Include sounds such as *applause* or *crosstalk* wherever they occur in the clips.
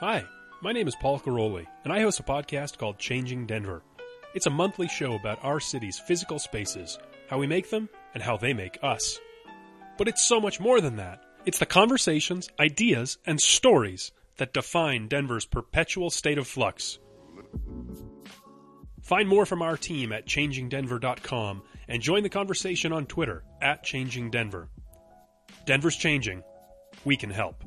Hi, my name is Paul Caroli, and I host a podcast called Changing Denver. It's a monthly show about our city's physical spaces, how we make them, and how they make us. But it's so much more than that. It's the conversations, ideas, and stories that define Denver's perpetual state of flux. Find more from our team at changingdenver.com and join the conversation on Twitter at changingdenver. Denver's changing. We can help.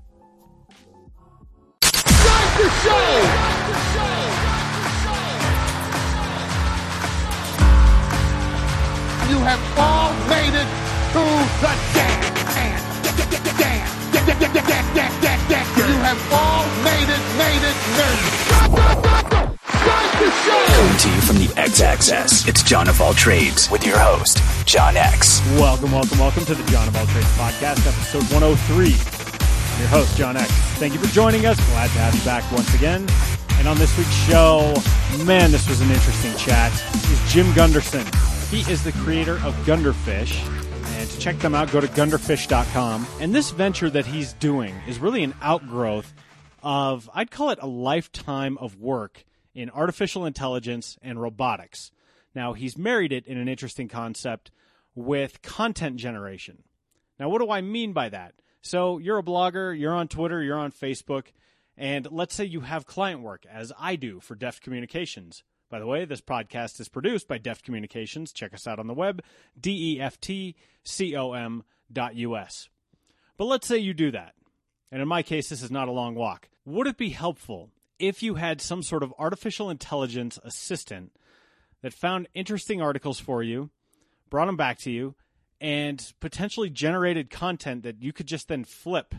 Have all made it to the dance. You have all made it, made it, made it. Coming to you from the X Axis, it's John of All Trades with your host, John X. Welcome, welcome, welcome to the John of All Trades podcast, episode 103. I'm your host, John X. Thank you for joining us. Glad to have you back once again. And on this week's show, man, this was an interesting chat, is Jim Gunderson. He is the creator of Gunderfish. And to check them out, go to gunderfish.com. And this venture that he's doing is really an outgrowth of, I'd call it a lifetime of work in artificial intelligence and robotics. Now, he's married it in an interesting concept with content generation. Now, what do I mean by that? So, you're a blogger, you're on Twitter, you're on Facebook, and let's say you have client work, as I do for Deft Communications. By the way, this podcast is produced by Deft Communications. Check us out on the web, D-E-F-T-C-O-M.us. But let's say you do that. And in my case, this is not a long walk. Would it be helpful if you had some sort of artificial intelligence assistant that found interesting articles for you, brought them back to you, and potentially generated content that you could just then flip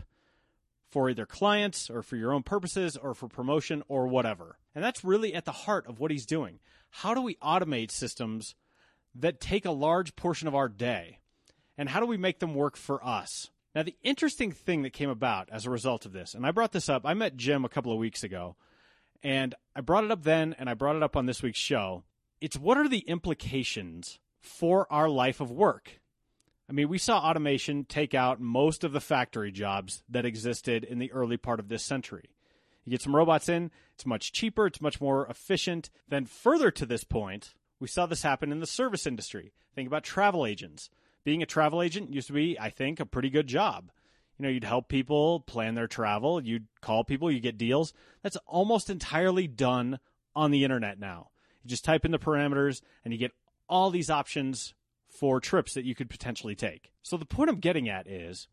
for either clients or for your own purposes or for promotion or whatever. And that's really at the heart of what he's doing. How do we automate systems that take a large portion of our day? And how do we make them work for us? Now, the interesting thing that came about as a result of this, and I brought this up, I met Jim a couple of weeks ago, and I brought it up then and I brought it up on this week's show. It's what are the implications for our life of work? I mean, we saw automation take out most of the factory jobs that existed in the early part of this century. You get some robots in, it's much cheaper, it's much more efficient. Then, further to this point, we saw this happen in the service industry. Think about travel agents. Being a travel agent used to be, I think, a pretty good job. You know, you'd help people plan their travel, you'd call people, you get deals. That's almost entirely done on the internet now. You just type in the parameters and you get all these options for trips that you could potentially take. So the point I'm getting at is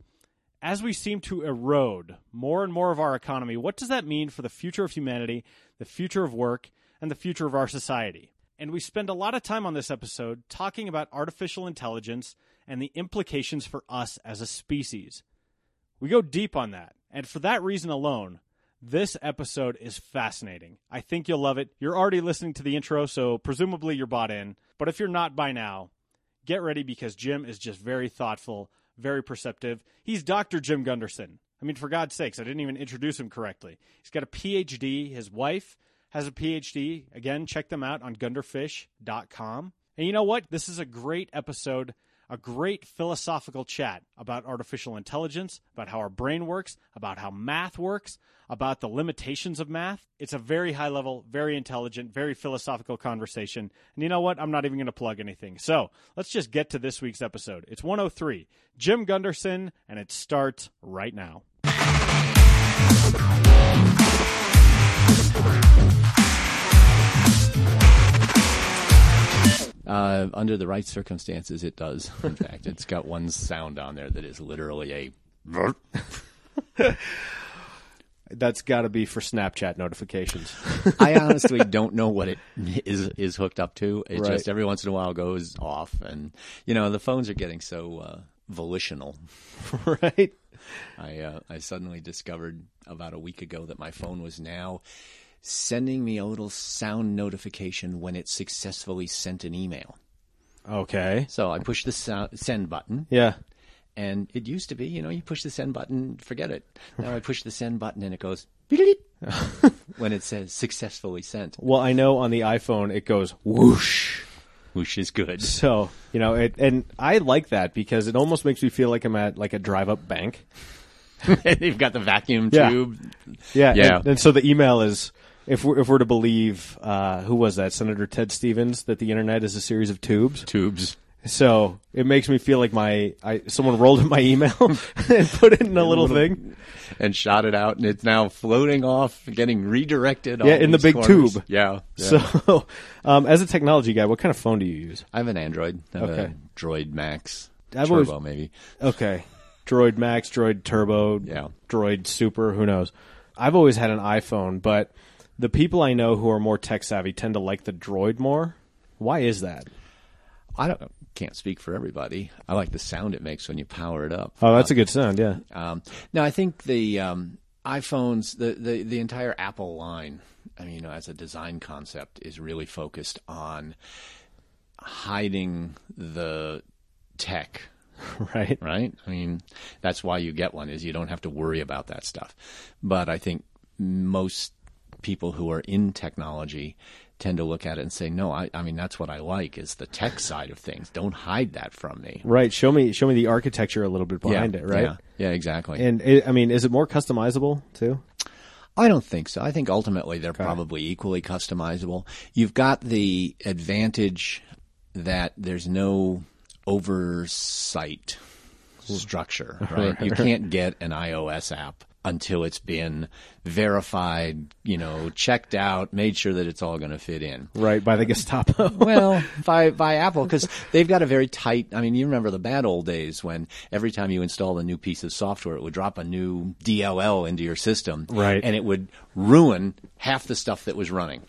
as we seem to erode more and more of our economy, what does that mean for the future of humanity, the future of work, and the future of our society? And we spend a lot of time on this episode talking about artificial intelligence and the implications for us as a species. We go deep on that. And for that reason alone, this episode is fascinating. I think you'll love it. You're already listening to the intro, so presumably you're bought in. But if you're not by now, get ready because Jim is just very thoughtful, very perceptive. He's Dr. Jim Gunderson. I mean, for God's sakes, I didn't even introduce him correctly. He's got a PhD. His wife has a PhD. Again, check them out on gunderfish.com. And you know what? This is a great episode, a great philosophical chat about artificial intelligence, about how our brain works, about how math works, about the limitations of math. It's a very high level, very intelligent, very philosophical conversation. And you know what? I'm not even going to plug anything. So let's just get to this week's episode. It's 103. Jim Gunderson, and it starts right now. Uh, under the right circumstances, it does. In fact, it's got one sound on there that is literally a. *laughs* That's got to be for Snapchat notifications. *laughs* I honestly don't know what it is is hooked up to. It Right. just every once in a while goes off, and you know the phones are getting so uh, volitional. *laughs* right? I uh, I suddenly discovered about a week ago that my phone was now sending me a little sound notification when it successfully sent an email. Okay. So I push the sound, send button, Yeah. And it used to be, you know, you push the send button, forget it. Now I push the send button and it goes *laughs* when it says successfully sent, Well, I know on the iPhone it goes whoosh. Whoosh is good. So, you know, it and I like that because it almost makes me feel like I'm at like a drive up bank. *laughs* You've got the vacuum Yeah. tube. Yeah, Yeah. And, and so the email is, if we're, if we're to believe, uh, who was that, Senator Ted Stevens, that the internet is a series of tubes. Tubes. So it makes me feel like my I someone rolled in my email *laughs* and put it in a little thing. and shot it out, and it's now floating off, getting redirected. Yeah, in the big corners. tube. Yeah. yeah. So, *laughs* um, as a technology guy, what kind of phone do you use? I have an Android. I have Okay. a Droid Max I've Turbo, always- maybe. Okay, Droid Max, Droid Turbo, Yeah. Droid Super. Who knows? I've always had an iPhone, but the people I know who are more tech savvy tend to like the Droid more. Why is that? I don't can't speak for everybody. I like the sound it makes when you power it up. Oh, that's a good sound. Yeah. Um, no, I think the um, iPhones, the, the the entire Apple line, I mean, you know, as a design concept, is really focused on hiding the tech *laughs* Right. right? I mean, that's why you get one is you don't have to worry about that stuff. But I think most people who are in technology tend to look at it and say, "No, I, I mean that's what I like is the tech side of things. Don't hide that from me." Right. Show me show me the architecture a little bit behind yeah, it. Right. Yeah, yeah exactly. And it, I mean, is it more customizable too? I don't think so. I think ultimately they're probably equally customizable. You've got the advantage that there's no oversight structure, *laughs* right? You can't get an iOS app until it's been verified, you know, checked out, made sure that it's all going to fit in. Right by the Gestapo. *laughs* Well, by by Apple because they've got a very tight. I mean, you remember the bad old days when every time you installed a new piece of software, it would drop a new DLL into your system, Right. And it would ruin half the stuff that was running.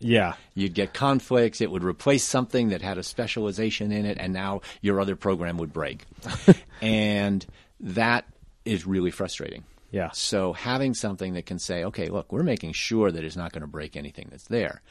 yeah. You'd get conflicts. It would replace something that had a specialization in it, and now your other program would break, *laughs* and that is really frustrating. Yeah. So having something that can say, okay, look, we're making sure that it's not going to break anything that's there.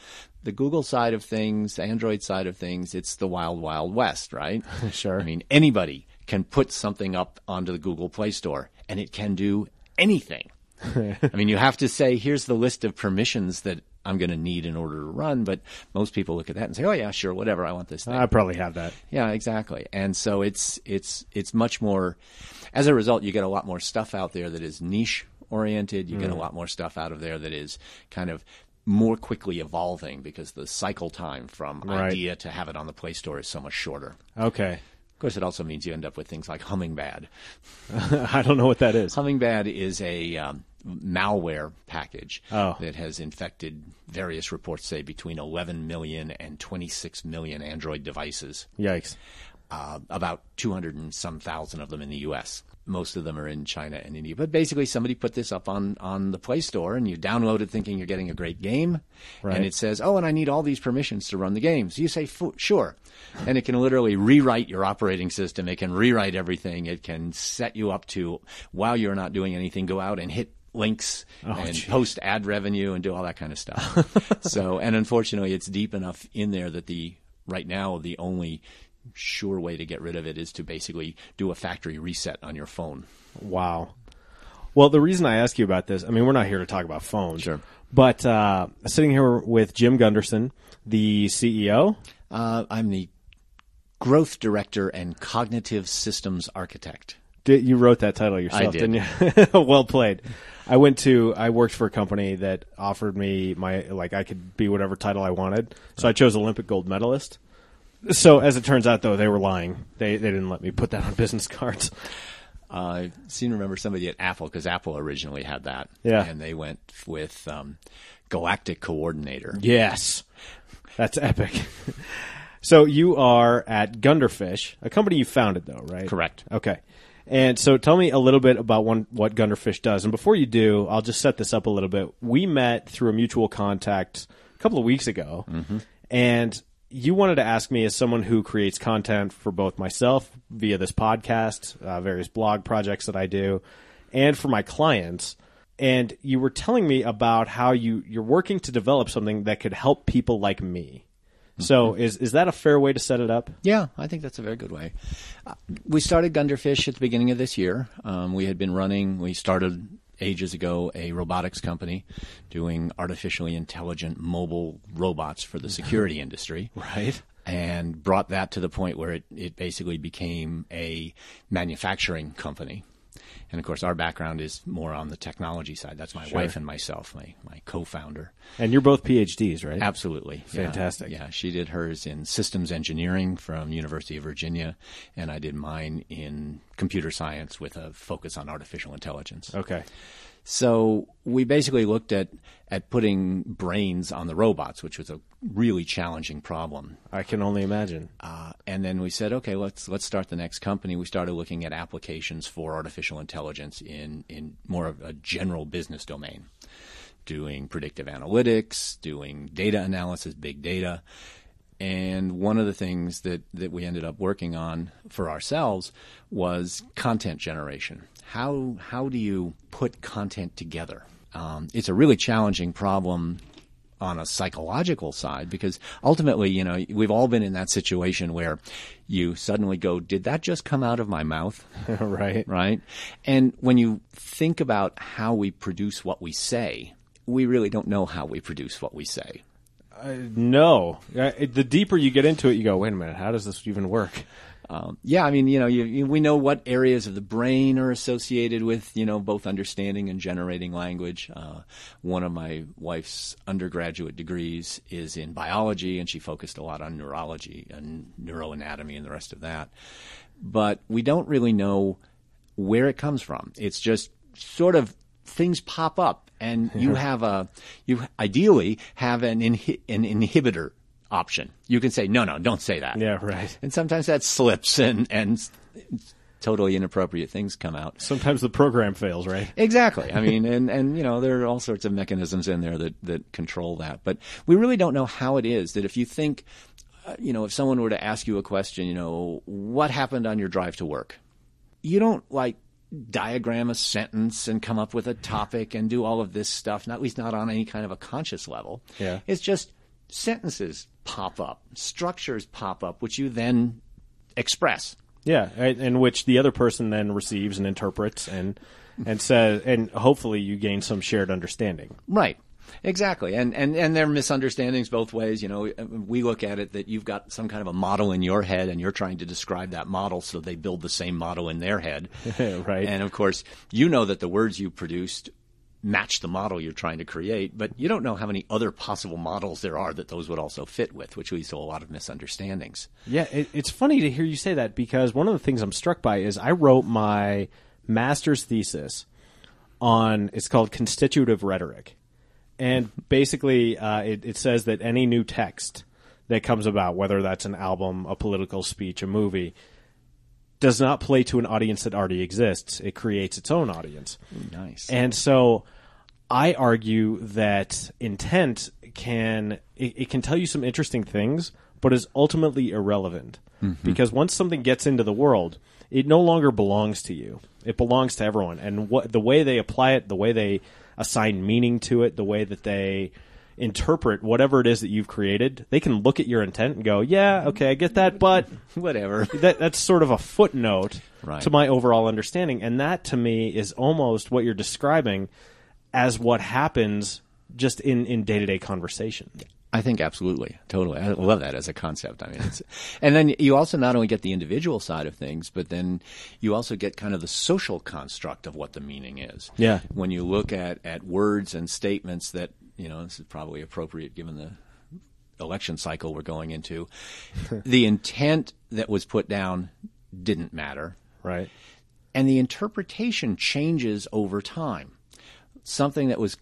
The Google side of things, the Android side of things, it's the wild, wild west, right? *laughs* Sure. I mean, anybody can put something up onto the Google Play Store and it can do anything. *laughs* I mean, you have to say, here's the list of permissions that I'm going to need in order to run, but most people look at that and say, oh yeah, sure, whatever, I want this thing. I probably have that. Yeah, exactly. And so it's it's it's much more. As a result, you get a lot more stuff out there that is niche oriented. You get Mm. a lot more stuff out of there that is kind of more quickly evolving because the cycle time from Right. idea to have it on the Play Store is so much shorter. Okay. Of course, it also means you end up with things like Hummingbad. *laughs* I don't know what that is. Hummingbad is a um, malware package Oh. that has infected various reports say between 11 million and 26 million Android devices Yikes. uh, about 200 and some thousand of them in the U.S. Most of them are in China and India. But basically, somebody put this up on, on the Play Store, and you download it thinking you're getting a great game. Right. And it says, oh, and I need all these permissions to run the game. So you say, "Fu- sure. And it can literally rewrite your operating system. It can rewrite everything. It can set you up to, while you're not doing anything, go out and hit links and geez. post ad revenue and do all that kind of stuff. *laughs* so, and unfortunately, it's deep enough in there that the right now the only sure way to get rid of it is to basically do a factory reset on your phone. Wow. Well, the reason I ask you about this, I mean, we're not here to talk about phones. Sure. But uh, sitting here with Jim Gunderson, the CEO. Uh, I'm the growth director and cognitive systems architect. Did, you wrote that title yourself, did. not you? *laughs* well played. I went to, I worked for a company that offered me my, like, I could be whatever title I wanted. So I chose Olympic gold medalist. So as it turns out, though, they were lying. They they didn't let me put that on business cards. *laughs* I seem to remember somebody at Apple because Apple originally had that. Yeah. and they went with um, galactic coordinator. Yes, that's epic. *laughs* so you are at Gunderfish, a company you founded, though, right? Correct. Okay. And so tell me a little bit about one, what Gunderfish does. And before you do, I'll just set this up a little bit. We met through a mutual contact a couple of weeks ago, and you wanted to ask me, as someone who creates content for both myself via this podcast, uh, various blog projects that I do, and for my clients, and you were telling me about how you you're working to develop something that could help people like me. So is is that a fair way to set it up? Yeah, I think that's a very good way. Uh, we started Gunderfish at the beginning of this year. Um, we had been running, we started ages ago a robotics company doing artificially intelligent mobile robots for the security industry. Right. And brought that to the point where it, it basically became a manufacturing company. And of course, our background is more on the technology side. That's my wife and myself, my, my co-founder. And you're both PhDs, right? Absolutely. Yeah. Fantastic. Yeah. She did hers in systems engineering from University of Virginia, and I did mine in computer science with a focus on artificial intelligence. Okay. So we basically looked at, at putting brains on the robots, which was a really challenging problem. I can only imagine. Uh, and then we said, okay, let's let's start the next company. We started looking at applications for artificial intelligence in in more of a general business domain, doing predictive analytics, doing data analysis, big data. And one of the things that, that we ended up working on for ourselves was content generation. How how do you put content together? Um, it's a really challenging problem on a psychological side because ultimately, you know, we've all been in that situation where you suddenly go, "Did that just come out of my mouth?" *laughs* *laughs* right. right? And when you think about how we produce what we say, we really don't know how we produce what we say. No. Uh, it- the deeper you get into it, you go, wait a minute, how does this even work? Um, yeah, I mean, you know, you, you, we know what areas of the brain are associated with, you know, both understanding and generating language. Uh, one of my wife's undergraduate degrees is in biology, and she focused a lot on neurology and neuroanatomy and the rest of that. But we don't really know where it comes from. It's just sort of things pop up, and you *laughs* have a, you ideally have an, inhi- an inhibitor option. You can say, no, no, don't say that. Yeah, right. And sometimes that slips and, and totally inappropriate things come out. Sometimes the program fails, right? Exactly. I mean, *laughs* and, and, you know, there are all sorts of mechanisms in there that, that control that. But we really don't know how it is that if you think, uh, you know, if someone were to ask you a question, you know, what happened on your drive to work? You don't like diagram a sentence and come up with a topic and do all of this stuff, not at least not on any kind of a conscious level. Yeah. It's just sentences pop up, structures pop up, which you then express. Yeah, and which the other person then receives and interprets and and says, and hopefully you gain some shared understanding. Right. Exactly. And, and, and there are misunderstandings both ways. You know, we look at it that you've got some kind of a model in your head and you're trying to describe that model so they build the same model in their head. *laughs* Right. And of course, you know that the words you produced match the model you're trying to create, but you don't know how many other possible models there are that those would also fit with, which leads to a lot of misunderstandings. Yeah, it, it's funny to hear you say that because one of the things I'm struck by is I wrote my master's thesis on it's called constitutive rhetoric, and basically uh, it, it says that any new text that comes about, whether that's an album, a political speech, a movie, does not play to an audience that already exists. It creates its own audience. Nice. And so I argue that intent can it, it can tell you some interesting things, but is ultimately irrelevant. Mm-hmm. Because once something gets into the world, it no longer belongs to you. It belongs to everyone. And what the way they apply it, the way they assign meaning to it, the way that they interpret whatever it is that you've created, they can look at your intent and go, "Yeah, okay, I get that, but *laughs* Whatever. that that's sort of a footnote Right. to my overall understanding and that to me is almost what you're describing as what happens just in in day-to-day conversation I think absolutely, totally. I love that as a concept. I mean, it's, *laughs* and then you also not only get the individual side of things, but then you also get kind of the social construct of what the meaning is. Yeah. When you look at at words and statements that you know, this is probably appropriate given the election cycle we're going into. *laughs* the intent that was put down didn't matter right and the interpretation changes over time. Something that was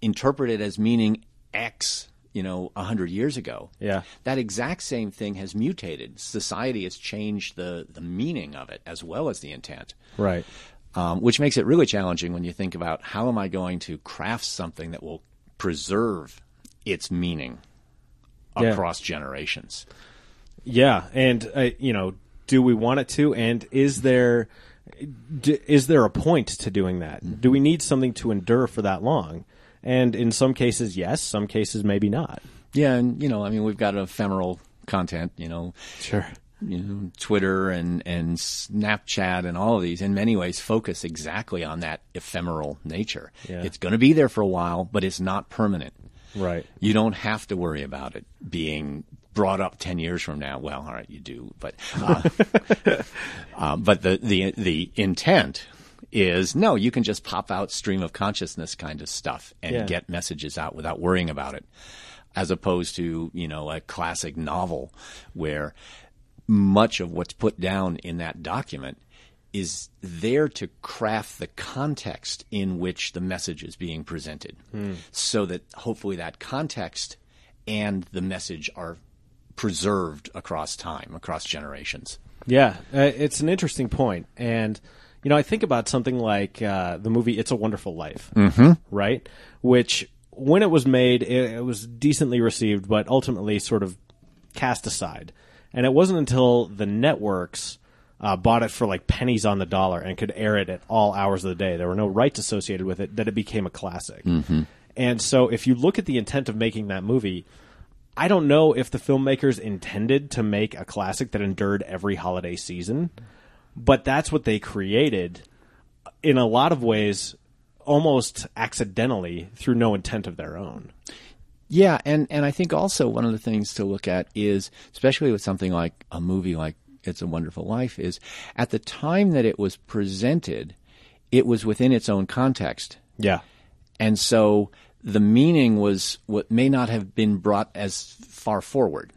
interpreted as meaning X, you know, a hundred years ago. Yeah. That exact same thing has mutated. Society has changed the, the meaning of it as well as the intent. right Um, which makes it really challenging when you think about how am I going to craft something that will preserve its meaning Yeah. across generations. yeah and uh, you know do we want it to? And is there d- is there a point to doing that? Do we need something to endure for that long? And in some cases yes some cases maybe not. Yeah, and you know, I mean, we've got ephemeral content, you know, sure you know, Twitter and, and Snapchat and all of these in many ways focus exactly on that ephemeral nature. Yeah. It's going to be there for a while, but it's not permanent. right You don't have to worry about it being brought up 10 years from now. Well, all right, you do, but, uh, *laughs* uh, but the, the, the intent is no, you can just pop out stream of consciousness kind of stuff and Yeah. get messages out without worrying about it. As opposed to, you know, a classic novel where much of what's put down in that document is there to craft the context in which the message is being presented so that hopefully that context and the message are preserved across time, across generations. Yeah, uh, it's an interesting point, and you know, I think about something like uh, the movie "It's a Wonderful Life," mm-hmm. right? Which, when it was made, it, it was decently received, but ultimately sort of cast aside. And it wasn't until the networks uh, bought it for like pennies on the dollar and could air it at all hours of the day. There were no rights associated with it that it became a classic. And so, if you look at the intent of making that movie, I don't know if the filmmakers intended to make a classic that endured every holiday season, but that's what they created in a lot of ways almost accidentally through no intent of their own. Yeah, and, and I think also one of the things to look at is, especially with something like a movie like It's a Wonderful Life, is at the time that it was presented, it was within its own context. Yeah. And so the meaning was what may not have been brought as far forward.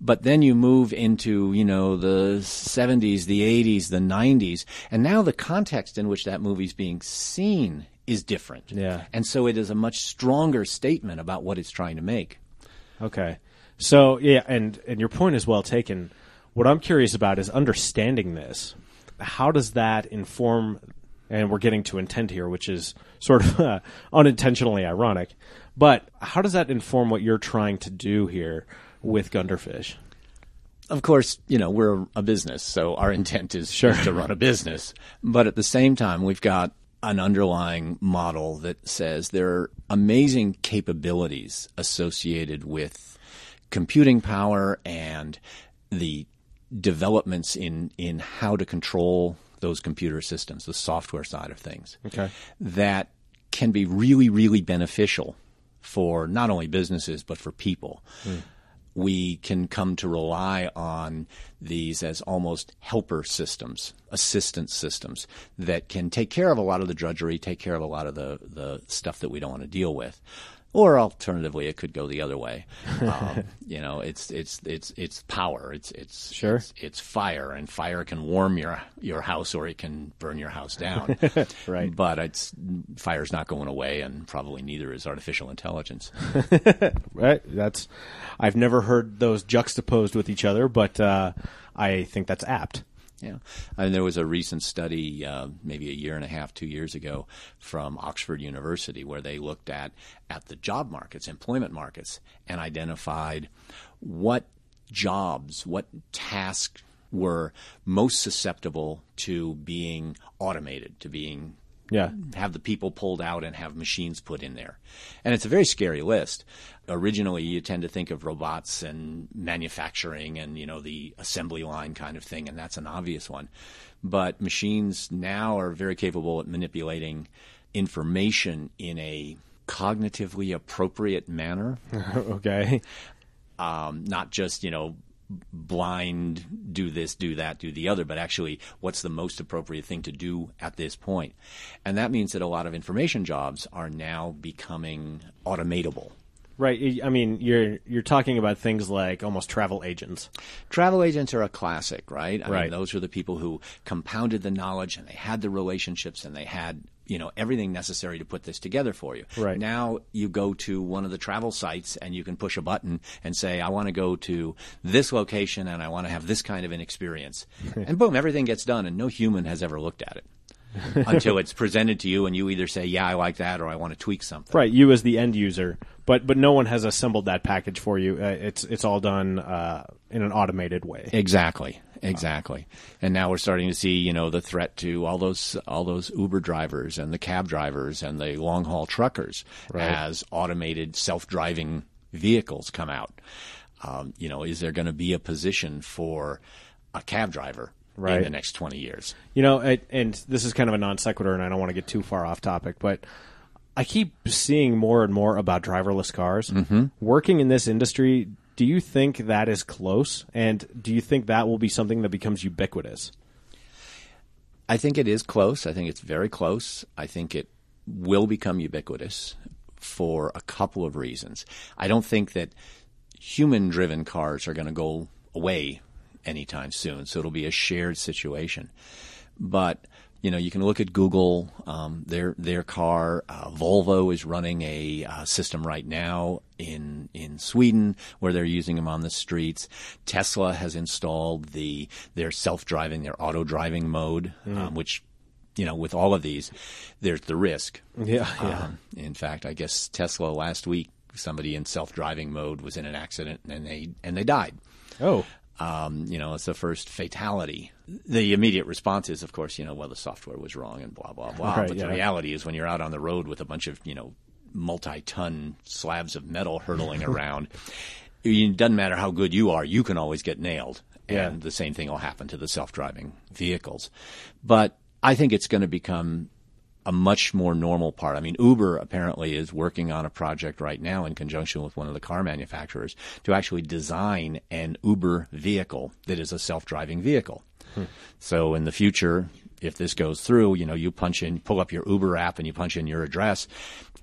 But then you move into, you know, the 70s, the 80s, the 90s, and now the context in which that movie's being seen is different. Yeah. And so it is a much stronger statement about what it's trying to make. Okay. So yeah, and and your point is well taken. What I'm curious about is understanding this. How does that inform? And we're getting to intent here, which is sort of uh, *laughs* unintentionally ironic. But how does that inform what you're trying to do here with Gunderfish? Of course, you know, we're a business, so our intent is, is to run a business. But at the same time, we've got an underlying model that says there are amazing capabilities associated with computing power and the developments in, in how to control those computer systems, the software side of things. Okay. That can be really, really beneficial for not only businesses, but for people. Hmm. We can come to rely on these as almost helper systems, assistance systems that can take care of a lot of the drudgery, take care of a lot of the, the stuff that we don't want to deal with. Or alternatively, it could go the other way. *laughs* Um, you know, it's it's it's it's power. It's it's Sure. It's, it's fire, and fire can warm your your house, or it can burn your house down. *laughs* Right. But it's fire's not going away, and probably neither is artificial intelligence. *laughs* Right. That's. I've never heard those juxtaposed with each other, but uh, I think that's apt. Yeah, and there was a recent study, uh, maybe a year and a half, two years ago, from Oxford University, where they looked at at the job markets, employment markets, and identified what jobs, what tasks were most susceptible to being automated, to being Yeah. have the people pulled out and have machines put in there. And it's a very scary list. Originally, you tend to think of robots and manufacturing and, you know, the assembly line kind of thing, and that's an obvious one. But machines now are very capable at manipulating information in a cognitively appropriate manner *laughs* okay. um, not just you know blind do this do that do the other but actually what's the most appropriate thing to do at this point. and that means that a lot of information jobs are now becoming automatable Right. I mean, you're you're talking about things like almost travel agents. Travel agents are a classic, right? I Right. mean, those are the people who compounded the knowledge and they had the relationships and they had, you know, everything necessary to put this together for you. Right. Now you go to one of the travel sites and you can push a button and say, I want to go to this location and I want to have this kind of an experience. *laughs* and boom, everything gets done and no human has ever looked at it. *laughs* until it's presented to you and you either say, yeah, I like that or I want to tweak something. Right. You as the end user, but but no one has assembled that package for you. Uh, it's it's all done uh, in an automated way. Exactly. Exactly. And now we're starting to see, you know, the threat to all those all those Uber drivers and the cab drivers and the long haul truckers as automated self driving vehicles come out. Um, you know, is there going to be a position for a cab driver in the next twenty years? You know, and, and this is kind of a non sequitur, and I don't want to get too far off topic, but I keep seeing more and more about driverless cars. Mm-hmm. Working in this industry, do you think that is close? And do you think that will be something that becomes ubiquitous? I think it is close. I think it's very close. I think it will become ubiquitous for a couple of reasons. I don't think that human driven cars are going to go away anytime soon, so it'll be a shared situation. But you know, you can look at Google, um, their their car. Uh, Volvo is running a uh, system right now in in Sweden where they're using them on the streets. Tesla has installed the their self driving, their auto driving mode, um, which you know, with all of these, there's the risk. Yeah, yeah. Um, in fact, I guess Tesla last week, somebody in self driving mode was in an accident and they and they died. oh, Um, you know, it's the first fatality. The immediate response is, of course, you know, well, the software was wrong and blah blah blah. Right, but the reality is, when you're out on the road with a bunch of you know multi-ton slabs of metal hurtling *laughs* around, it doesn't matter how good you are, you can always get nailed. Yeah. And the same thing will happen to the self-driving vehicles. But I think it's going to become a much more normal part. I mean, Uber apparently is working on a project right now in conjunction with one of the car manufacturers to actually design an Uber vehicle that is a self-driving vehicle. So in the future, if this goes through, you know, you punch in, pull up your Uber app and you punch in your address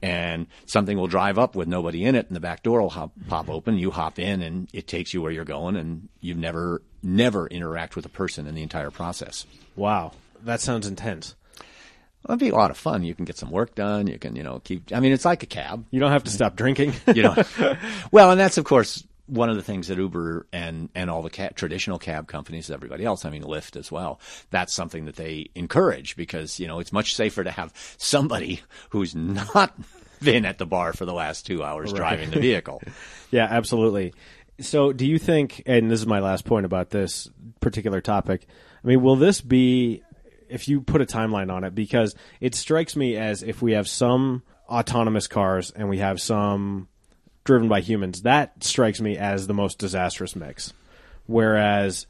and something will drive up with nobody in it and the back door will hop, pop open. You hop in and it takes you where you're going and you've never, never interact with a person in the entire process. wow, that sounds intense. Well, it'd be a lot of fun. You can get some work done. You can, you know, keep. I mean, it's like a cab. You don't have to stop drinking. *laughs* You know, *laughs* well, and that's of course one of the things that Uber and and all the cab, traditional cab companies, everybody else, I mean Lyft as well. That's something that they encourage because you know it's much safer to have somebody who's not *laughs* been at the bar for the last two hours driving the vehicle. Yeah, absolutely. So, do you think, and this is my last point about this particular topic, I mean, will this be, if you put a timeline on it, because it strikes me as if we have some autonomous cars and we have some driven by humans, that strikes me as the most disastrous mix. Whereas,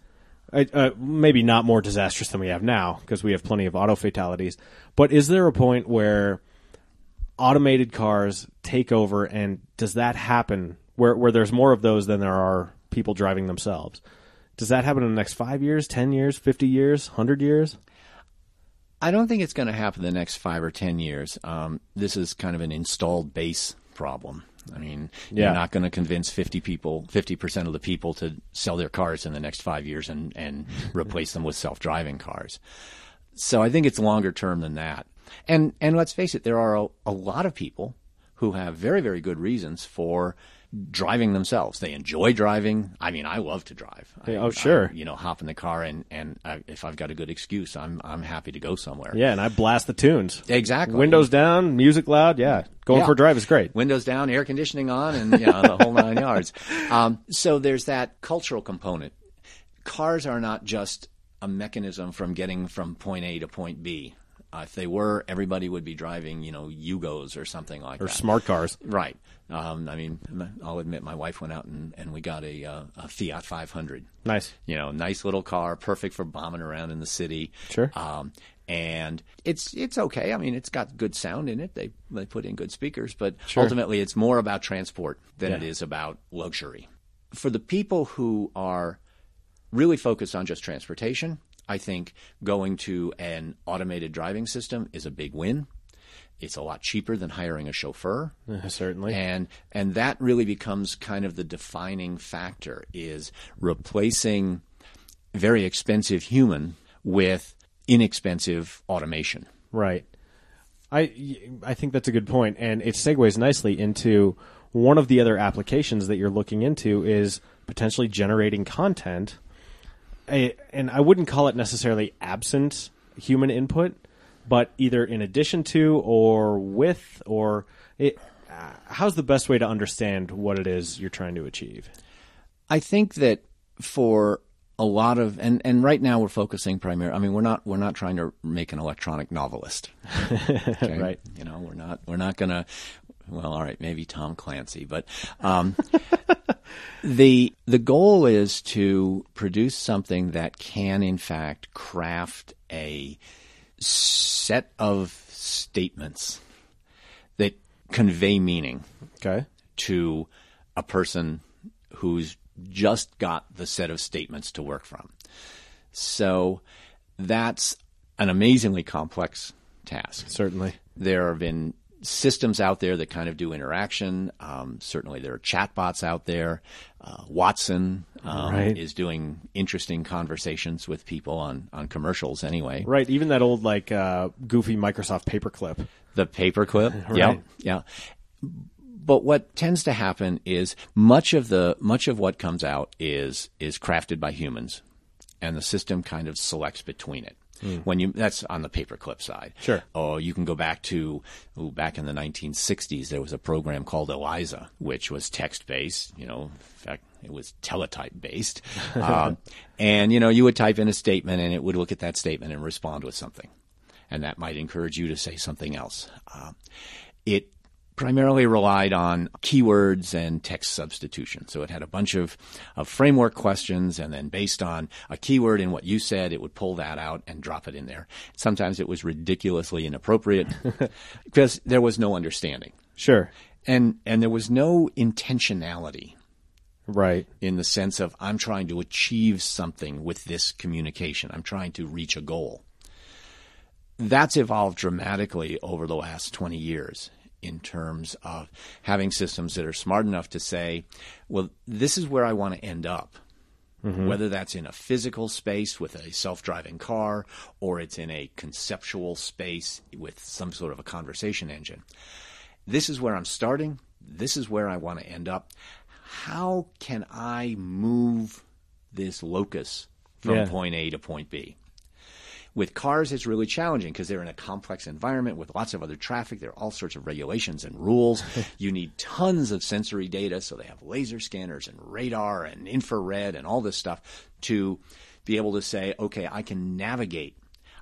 uh, uh, maybe not more disastrous than we have now, because we have plenty of auto fatalities, but is there a point where automated cars take over and does that happen where where there's more of those than there are people driving themselves? Does that happen in the next 5 years 10 years 50 years 100 years I don't think it's going to happen in the next five or ten years. Um, this is kind of an installed base problem. I mean, Yeah. you're not going to convince 50 people, 50% of the people to sell their cars in the next five years and, and *laughs* replace them with self-driving cars. So I think it's longer term than that. And, and let's face it, there are a, a lot of people who have very, very good reasons for driving themselves. They enjoy driving. I mean, I love to drive. I- oh, sure. I, you know, hop in the car and, and uh, if I've got a good excuse, I'm, I'm happy to go somewhere. yeah and i blast the tunes Exactly. windows down music loud yeah going Yeah. for a drive is great Windows down, air conditioning on, and you know the whole nine yards. *laughs* Um, so there's that cultural component. Cars are not just a mechanism from getting from point A to point B. Uh, if they were, everybody would be driving, you know, Yugos or something like or that. Or smart cars Right. Um, I mean, I'll admit, my wife went out and, and we got a, uh, a Fiat 500. nice You know, nice little car, perfect for bombing around in the city. Sure. Um, and it's it's okay. I mean, it's got good sound in it. They they put in good speakers, but ultimately, it's more about transport than it Yeah. is about luxury. For the people who are really focused on just transportation, I think going to an automated driving system is a big win. It's a lot cheaper than hiring a chauffeur. *laughs* certainly And and that really becomes kind of the defining factor is replacing very expensive human with inexpensive automation. Right. I I think that's a good point, and it segues nicely into one of the other applications that you're looking into is potentially generating content. And I wouldn't call it necessarily absent human input, but either in addition to or with or it, uh, how's the best way to understand what it is you're trying to achieve? I think that for a lot of and, and right now we're focusing primarily I mean we're not we're not trying to make an electronic novelist. *laughs* Okay? Right. You know, we're not we're not gonna well, all right, maybe Tom Clancy, but um, *laughs* the the goal is to produce something that can in fact craft a set of statements that convey meaning Okay. to a person who's just got the set of statements to work from. So that's an amazingly complex task. Certainly. There have been systems out there that kind of do interaction. Um, certainly, there are chatbots out there. Uh, Watson um, Right. is doing interesting conversations with people on, on commercials anyway. Right. Even that old like uh, goofy Microsoft paperclip. The paperclip. *laughs* Right. Yeah. Yeah. But what tends to happen is much of the much of what comes out is is crafted by humans, and the system kind of selects between it. When you that's on the paperclip side. Sure. Oh, you can go back to ooh, back in the 1960s. There was a program called ELIZA, which was text based. You know, in fact, it was teletype based. *laughs* um, and you know, you would type in a statement, and it would look at that statement and respond with something and that might encourage you to say something else. Uh, it primarily relied on keywords and text substitution. So it had a bunch of, of framework questions, and then based on a keyword in what you said, it would pull that out and drop it in there. Sometimes it was ridiculously inappropriate *laughs* because there was no understanding. Sure. And, and there was no intentionality Right. in the sense of I'm trying to achieve something with this communication. I'm trying to reach a goal. That's evolved dramatically over the last 20 years in terms of having systems that are smart enough to say, well, this is where I want to end up. Mm-hmm. Whether that's in a physical space with a self driving car or it's in a conceptual space with some sort of a conversation engine. This is where I'm starting. This is where I want to end up. How can I move this locus from Yeah. point A to point B? With cars, it's really challenging because they're in a complex environment with lots of other traffic. There are all sorts of regulations and rules. *laughs* you need tons of sensory data, so they have laser scanners and radar and infrared and all this stuff to be able to say, okay, I can navigate.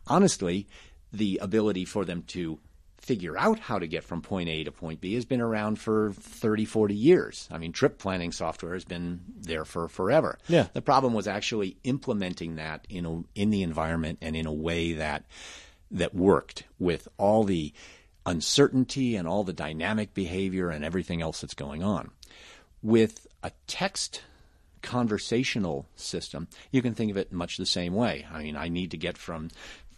Honestly, the ability for them to figure out how to get from point A to point B has been around for 30, 40 years. I mean, trip planning software has been there for forever. Yeah. The problem was actually implementing that in a, in the environment and in a way that that worked with all the uncertainty and all the dynamic behavior and everything else that's going on. With a text conversational system, you can think of it much the same way. I mean, I need to get from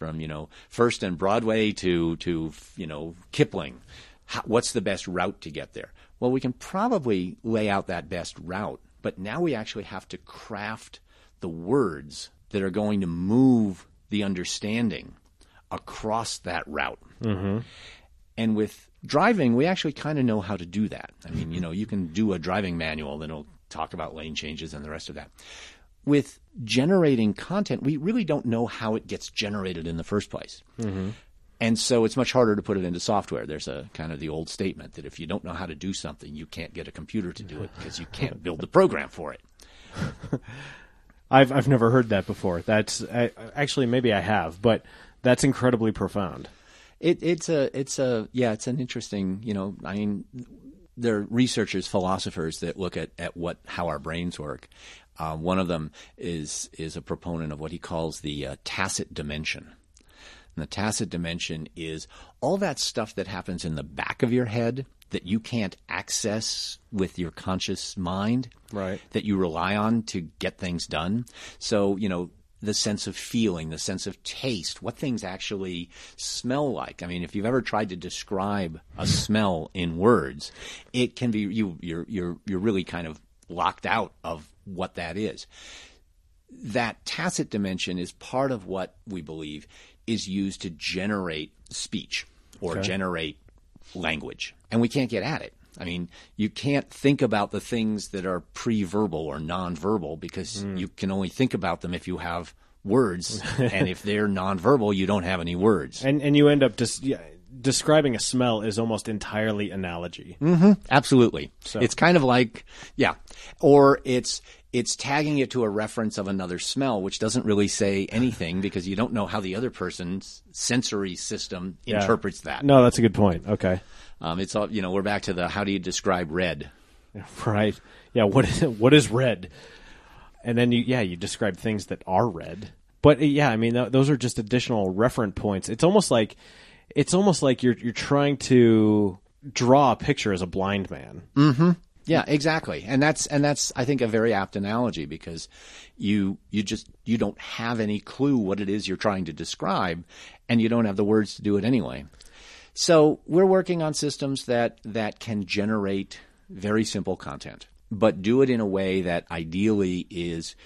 from you know First and Broadway to to you know Kipling. How, what's the best route to get there? Well, we can probably lay out that best route, but now we actually have to craft the words that are going to move the understanding across that route. Mm-hmm. And with driving, we actually kind of know how to do that. I mean, you know, you can do a driving manual, then it'll talk about lane changes and the rest of that. With generating content, we really don't know how it gets generated in the first place. Mm-hmm. And so it's much harder to put it into software. There's a kind of the old statement that if you don't know how to do something, you can't get a computer to do it because you can't build the program for it. *laughs* I've I've never heard that before. That's I, actually maybe I have, but that's incredibly profound. It, it's a, it's a, yeah, it's an interesting, you know, I mean, there are researchers, philosophers that look at, at what, how our brains work. Uh, one of them is, is a proponent of what he calls the uh, tacit dimension. And the tacit dimension is all that stuff that happens in the back of your head that you can't access with your conscious mind. Right. That you rely on to get things done. So, you know, the sense of feeling, the sense of taste, what things actually smell like. I mean, if you've ever tried to describe a smell in words, it can be you you're you're you're really kind of locked out of what that is that tacit dimension is part of what we believe is used to generate speech or generate language. And we can't get at it. I mean, you can't think about the things that are pre verbal or non-verbal because hmm. you can only think about them if you have words. *laughs* and if they're non-verbal, you don't have any words. And and you end up just yeah, describing a smell is almost entirely analogy. Absolutely. So. It's kind of like, yeah, or it's it's tagging it to a reference of another smell, which doesn't really say anything *sighs* because you don't know how the other person's sensory system Yeah. interprets that. No, that's a good point. Okay. Um, it's all you know. We're back to the how do you describe red? *laughs* Right. Yeah. What is *laughs* what is red? And then you yeah you describe things that are red. But yeah, I mean th- those are just additional referent points. It's almost like it's almost like you're you're trying to draw a picture as a blind man. Mm-hmm. Yeah, exactly. And that's and that's I think a very apt analogy because you you just you don't have any clue what it is you're trying to describe and you don't have the words to do it anyway. So, we're working on systems that that can generate very simple content, but do it in a way that ideally is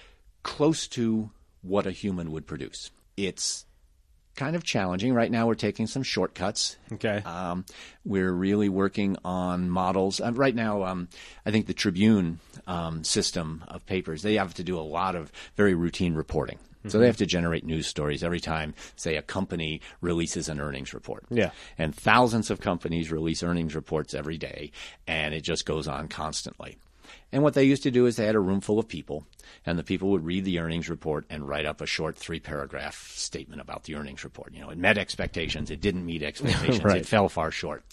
close to what a human would produce. It's kind of challenging. Right now, we're taking some shortcuts. Okay. Um, we're really working on models. Uh, right now, um, I think the Tribune um, system of papers, they have to do a lot of very routine reporting. So they have to generate news stories every time, say, a company releases an earnings report. Yeah. And thousands of companies release earnings reports every day, and it just goes on constantly. And what they used to do is they had a room full of people, and the people would read the earnings report and write up a short three paragraph statement about the earnings report. You know, it met expectations, it didn't meet *laughs* expectations, Right. it fell far short.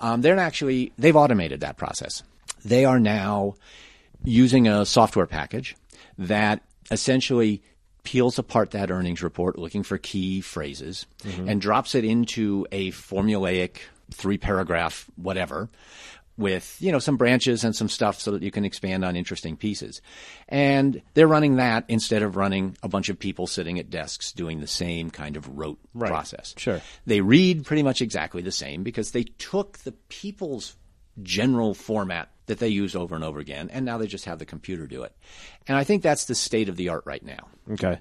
Um, they're actually, they've automated that process. They are now using a software package that essentially peels apart that earnings report looking for key phrases and drops it into a formulaic three paragraph whatever with you know some branches and some stuff so that you can expand on interesting pieces and they're running that instead of running a bunch of people sitting at desks doing the same kind of rote Right. process Sure. they read pretty much exactly the same because they took the people's general format that they use over and over again, and now they just have the computer do it. And I think that's the state of the art right now. Okay.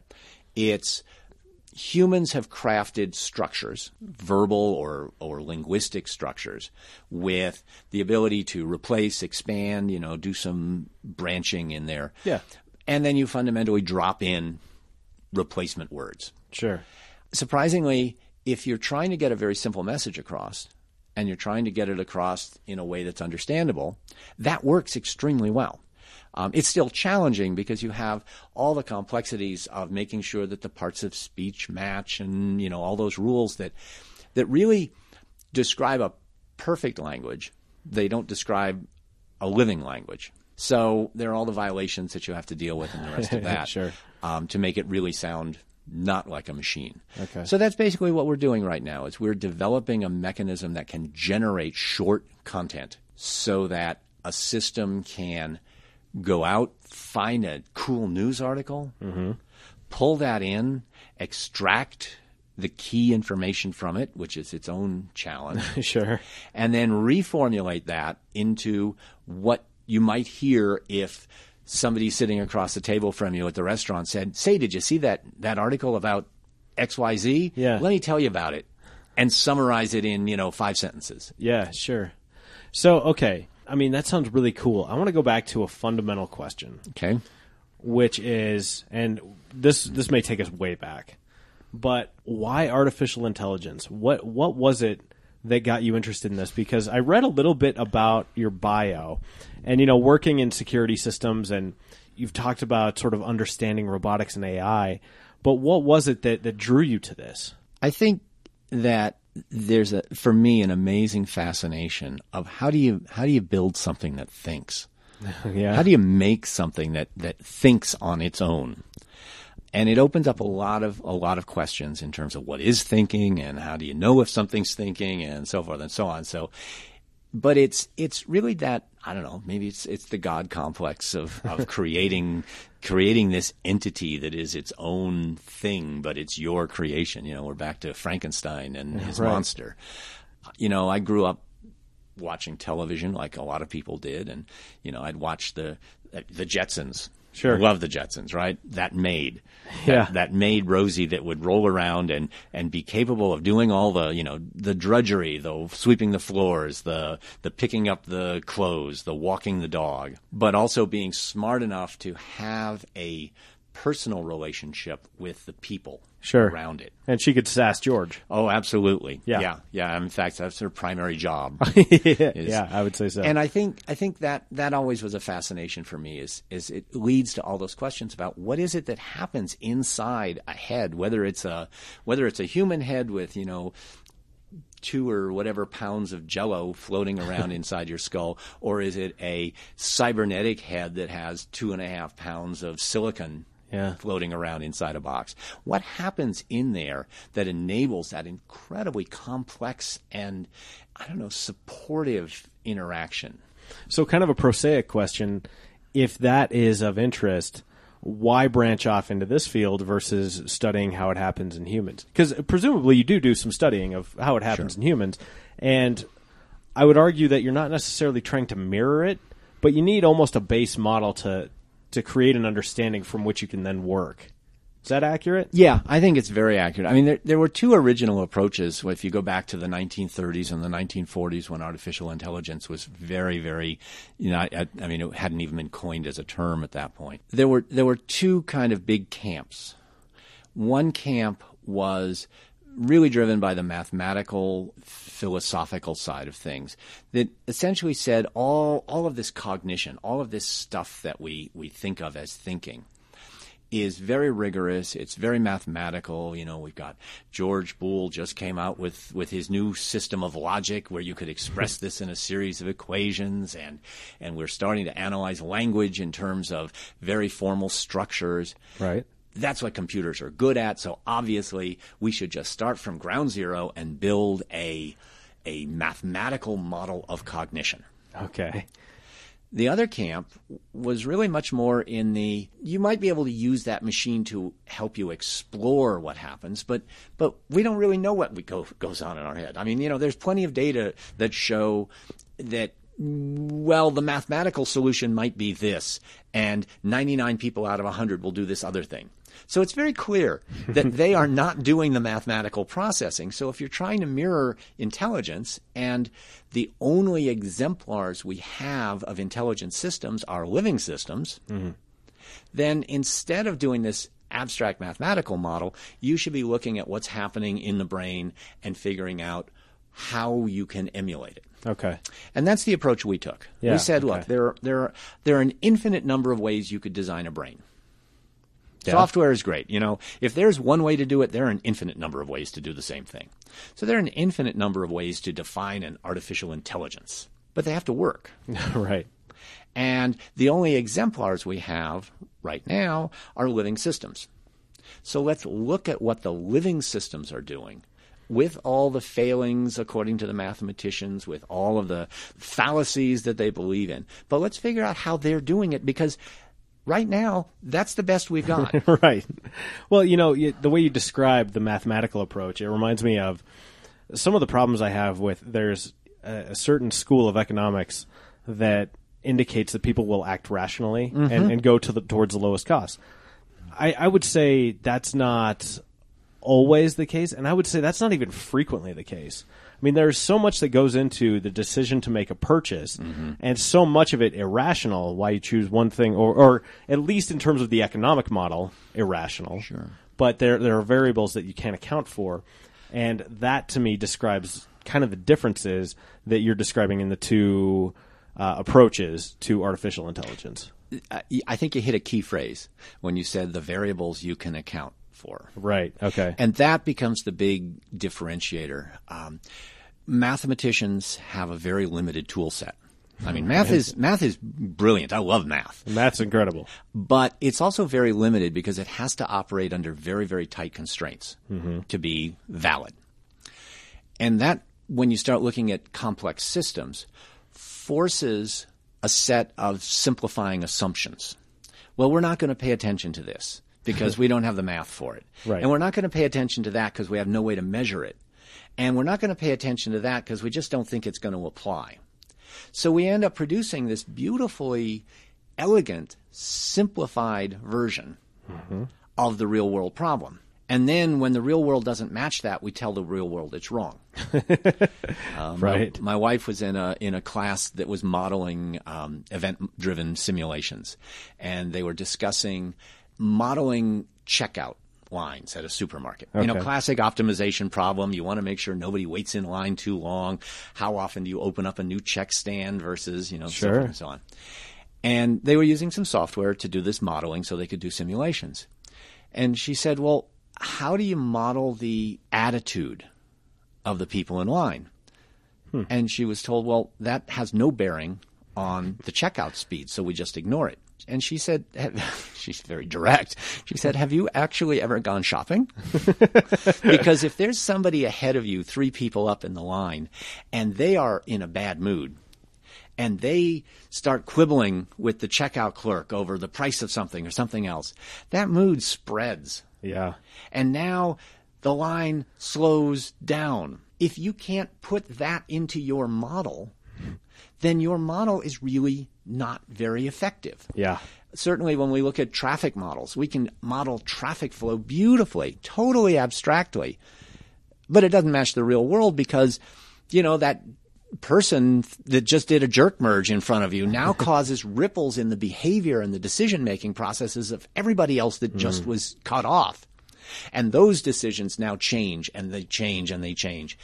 It's humans have crafted structures, verbal or, or linguistic structures, with the ability to replace, expand, you know, do some branching in there. Yeah. And then you fundamentally drop in replacement words Sure. surprisingly, if you're trying to get a very simple message across and you're trying to get it across in a way that's understandable, that works extremely well. Um, it's still challenging because you have all the complexities of making sure that the parts of speech match and you know all those rules that that really describe a perfect language. They don't describe a living language. So there are all the violations that you have to deal with and the rest of *laughs* that Sure. um, to make it really sound not like a machine. Okay. So that's basically what we're doing right now. Is we're developing a mechanism that can generate short content so that a system can go out, find a cool news article, pull that in, extract the key information from it, which is its own challenge *laughs* Sure. and then reformulate that into what you might hear if somebody sitting across the table from you at the restaurant said, "Say, did you see that that article about XYZ? Yeah. Let me tell you about it." And summarize it in, you know, five sentences. Yeah, sure. So, okay. I mean, that sounds really cool. I want to go back to a fundamental question, Okay. which is, and this this may take us way back, but why artificial intelligence? What what was it that got you interested in this? Because I read a little bit about your bio, and you know, working in security systems, and you've talked about sort of understanding robotics and AI. But what was it that that drew you to this? I think that there's a for me an amazing fascination of how do you how do you build something that thinks? *laughs* Yeah. How do you make something that, that thinks on its own? And it opens up a lot of a lot of questions in terms of what is thinking and how do you know if something's thinking and so forth and so on. So but it's it's really that I don't know, maybe it's it's the God complex of, of *laughs* creating creating this entity that is its own thing, but it's your creation. You know, we're back to Frankenstein and his Right. monster. You know, I grew up watching television like a lot of people did, and you know, I'd watch the the Jetsons. Sure. Love the Jetsons, right? That maid, Yeah. that, that maid Rosie that would roll around and and be capable of doing all the you know the drudgery, the sweeping the floors, the the picking up the clothes, the walking the dog, but also being smart enough to have a personal relationship with the people Sure. around it. And she could sass George. Oh, absolutely. Yeah. yeah, yeah. In fact, that's her primary job. *laughs* yeah, I would say so. And I think I think that that always was a fascination for me. Is is it leads to all those questions about what is it that happens inside a head, whether it's a whether it's a human head with you know two or whatever pounds of jello floating around *laughs* inside your skull, or is it a cybernetic head that has two and a half pounds of silicon Yeah. floating around inside a box? What happens in there that enables that incredibly complex and, I don't know, supportive interaction? So, kind of a prosaic question: If that is of interest, why branch off into this field versus studying how it happens in humans? Because presumably you do do some studying of how it happens in humans, and I would argue that you're not necessarily trying to mirror it, but you need almost a base model to to create an understanding from which you can then work. Is that accurate? Yeah, I think it's very accurate. I mean, there, there were two original approaches. If you go back to the 1930s and the 1940s, when artificial intelligence was very, very, you know, I, I mean, it hadn't even been coined as a term at that point. There were there were two kind of big camps. One camp was really driven by the mathematical philosophical side of things that essentially said all all of this cognition all of this stuff that we we think of as thinking is very rigorous. It's very mathematical. You know, we've got George Boole just came out with, with his new system of logic where you could express *laughs* this in a series of equations and, and we're starting to analyze language in terms of very formal structures. Right. That's what computers are good at. So obviously we should just start from ground zero and build a, a mathematical model of cognition. Okay. The other camp was really much more in the you might be able to use that machine to help you explore what happens, but but we don't really know what we go, goes on in our head. I mean, you know, there's plenty of data that show that well, the mathematical solution might be this, and 99 people out of 100 will do this other thing. So it's very clear that they are *laughs* not doing the mathematical processing. So if you're trying to mirror intelligence and the only exemplars we have of intelligent systems are living systems, mm-hmm. then instead of doing this abstract mathematical model, you should be looking at what's happening in the brain and figuring out how you can emulate it. Okay. And that's the approach we took. Yeah, we said, okay. look, there are, there are there are an infinite number of ways you could design a brain. Yeah. Software is great. You know, if there's one way to do it, there are an infinite number of ways to do the same thing. So there are an infinite number of ways to define an artificial intelligence, but they have to work. *laughs* right. And the only exemplars we have right now are living systems. So let's look at what the living systems are doing with all the failings according to the mathematicians, with all of the fallacies that they believe in. But let's figure out how they're doing it because right now, that's the best we've got. *laughs* right. Well, you know, the way you describe the mathematical approach, it reminds me of some of the problems I have with there's a, a certain school of economics that indicates that people will act rationally Mm-hmm. and, and go to the towards the lowest cost. I, I would say that's not always the case, and I would say that's not even frequently the case. I mean, there's so much that goes into the decision to make a purchase, and so much of it irrational. Why you choose one thing, or, or at least in terms of the economic model, irrational. Sure. But there there are variables that you can't account for, and that to me describes kind of the differences that you're describing in the two uh, approaches to artificial intelligence. I I think you hit a key phrase when you said the variables you can account for. Right. Okay. And that becomes the big differentiator. Um, mathematicians have a very limited tool set. I mean, math is math is brilliant. I love math, Math's incredible. but it's also very limited because it has to operate under very very tight constraints to be valid. And that, when you start looking at complex systems, forces a set of simplifying assumptions. Well, we're not going to pay attention to this because we don't have the math for it. Right. And we're not going to pay attention to that because we have no way to measure it. And we're not going to pay attention to that because we just don't think it's going to apply. So we end up producing this beautifully elegant, simplified version of the real world problem. And then when the real world doesn't match that, we tell the real world it's wrong. *laughs* Um, Right. My, my wife was in a in a class that was modeling um, event driven simulations, and they were discussing modeling checkout lines at a supermarket. You know, classic optimization problem. You want to make sure nobody waits in line too long. How often do you open up a new check stand versus you know Sure. and so on. And they were using some software to do this modeling so they could do simulations. And she said, "Well, how do you model the attitude of the people in line?" Hmm. And she was told, well, that has no bearing on the checkout speed, so we just ignore it. And she said, *laughs* she's very direct. She said, Have you actually ever gone shopping? *laughs* because if there's somebody ahead of you, three people up in the line, and they are in a bad mood, and they start quibbling with the checkout clerk over the price of something or something else, that mood spreads. Yeah. And now the line slows down. If you can't put that into your model, then your model is really not very effective. Yeah. Certainly, when we look at traffic models, we can model traffic flow beautifully, totally abstractly, but it doesn't match the real world because, you know, that person that just did a jerk merge in front of you now *laughs* causes ripples in the behavior and the decision making processes of everybody else that just mm-hmm. was cut off. And those decisions now change and they change and they change.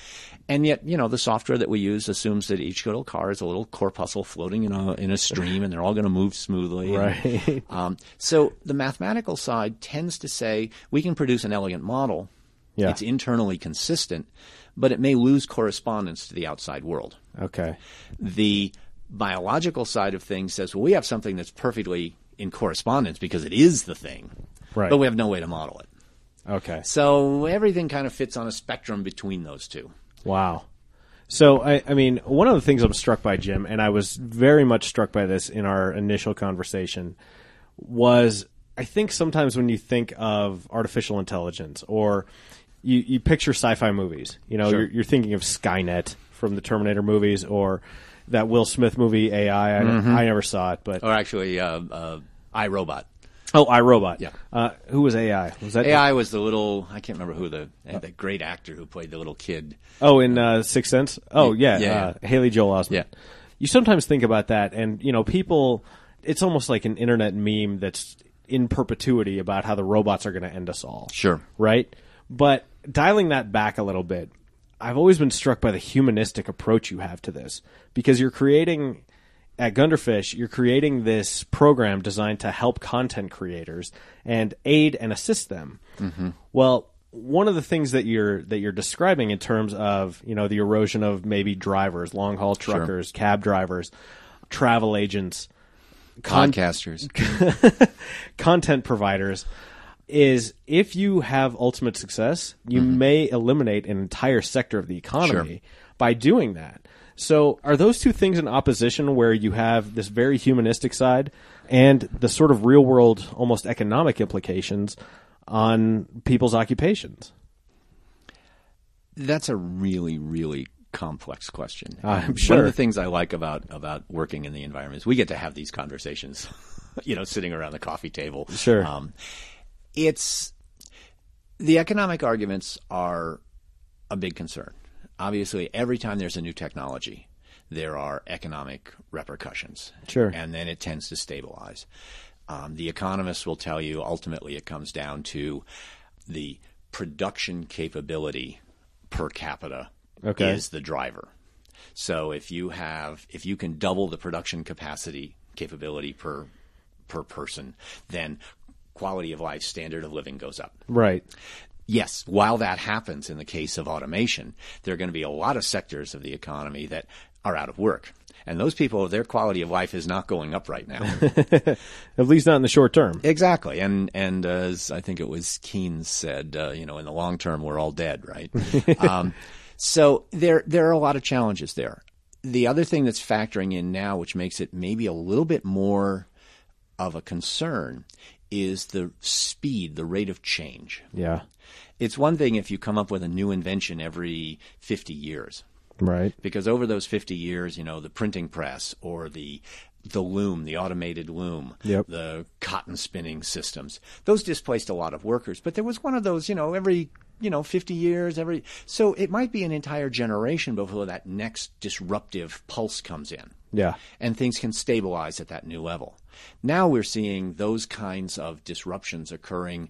And yet, you know, the software that we use assumes that each little car is a little corpuscle floating in a, in a stream and they're all going to move smoothly. Right. *laughs* Um, so the mathematical side tends to say we can produce an elegant model. Yeah. It's internally consistent, but it may lose correspondence to the outside world. Okay. The biological side of things says, well, we have something that's perfectly in correspondence because it is the thing, Right. but we have no way to model it. Okay. So everything kind of fits on a spectrum between those two. Wow. So I, I mean, one of the things I'm struck by, Jim, and I was very much struck by this in our initial conversation, was I think sometimes when you think of artificial intelligence or you, you picture sci-fi movies, you know, Sure. you're, you're thinking of Skynet from the Terminator movies or that Will Smith movie AI. I, don't- I never saw it, but Or actually, uh, uh, iRobot. Oh, iRobot. Yeah. Uh, who was AI? Was that AI was the little, I can't remember who the, the great actor who played the little kid. Oh, in uh, Sixth Sense. Oh, yeah, Yeah, Uh, Haley Joel Osment. Yeah. You sometimes think about that, and you know, people. It's almost like an internet meme that's in perpetuity about how the robots are going to end us all. Sure. Right. But dialing that back a little bit, I've always been struck by the humanistic approach you have to this because you're creating at Gunderfish, you're creating this program designed to help content creators and aid and assist them. Mm-hmm. Well, one of the things that you're that you're describing in terms of you know the erosion of maybe drivers, long haul truckers, cab drivers, travel agents, con- Podcasters. *laughs* content providers is if you have ultimate success, you mm-hmm. may eliminate an entire sector of the economy by doing that. So, are those two things in opposition where you have this very humanistic side and the sort of real world, almost economic implications on people's occupations? That's a really, really complex question. I'm One of sure. the things I like about about working in the environment is we get to have these conversations. *laughs* you know, sitting around the coffee table. Sure. Um, it's the economic arguments are a big concern. Obviously, every time there's a new technology, there are economic repercussions. Sure. And then it tends to stabilize. Um, the economists will tell you ultimately it comes down to the production capability per capita Okay. is the driver. So if you have if you can double the production capacity capability per per person, then quality of life, standard of living goes up. Right. Yes, while that happens in the case of automation, there are going to be a lot of sectors of the economy that are out of work. And those people, their quality of life is not going up right now. *laughs* At least not in the short term. exactly. And, and as I think it was Keynes said, uh, you know, in the long term, we're all dead, right? *laughs* um, so there, there are a lot of challenges there. The other thing that's factoring in now, which makes it maybe a little bit more of a concern, is the speed, the rate of change. Yeah. It's one thing if you come up with a new invention every 50 years, Right. because over those 50 years, you know, the printing press or the the loom, the automated loom, Yep. the cotton spinning systems, those displaced a lot of workers. But there was one of those, you know, every you know 50 years, every so it might be an entire generation before that next disruptive pulse comes in Yeah. and things can stabilize at that new level. Now we're seeing those kinds of disruptions occurring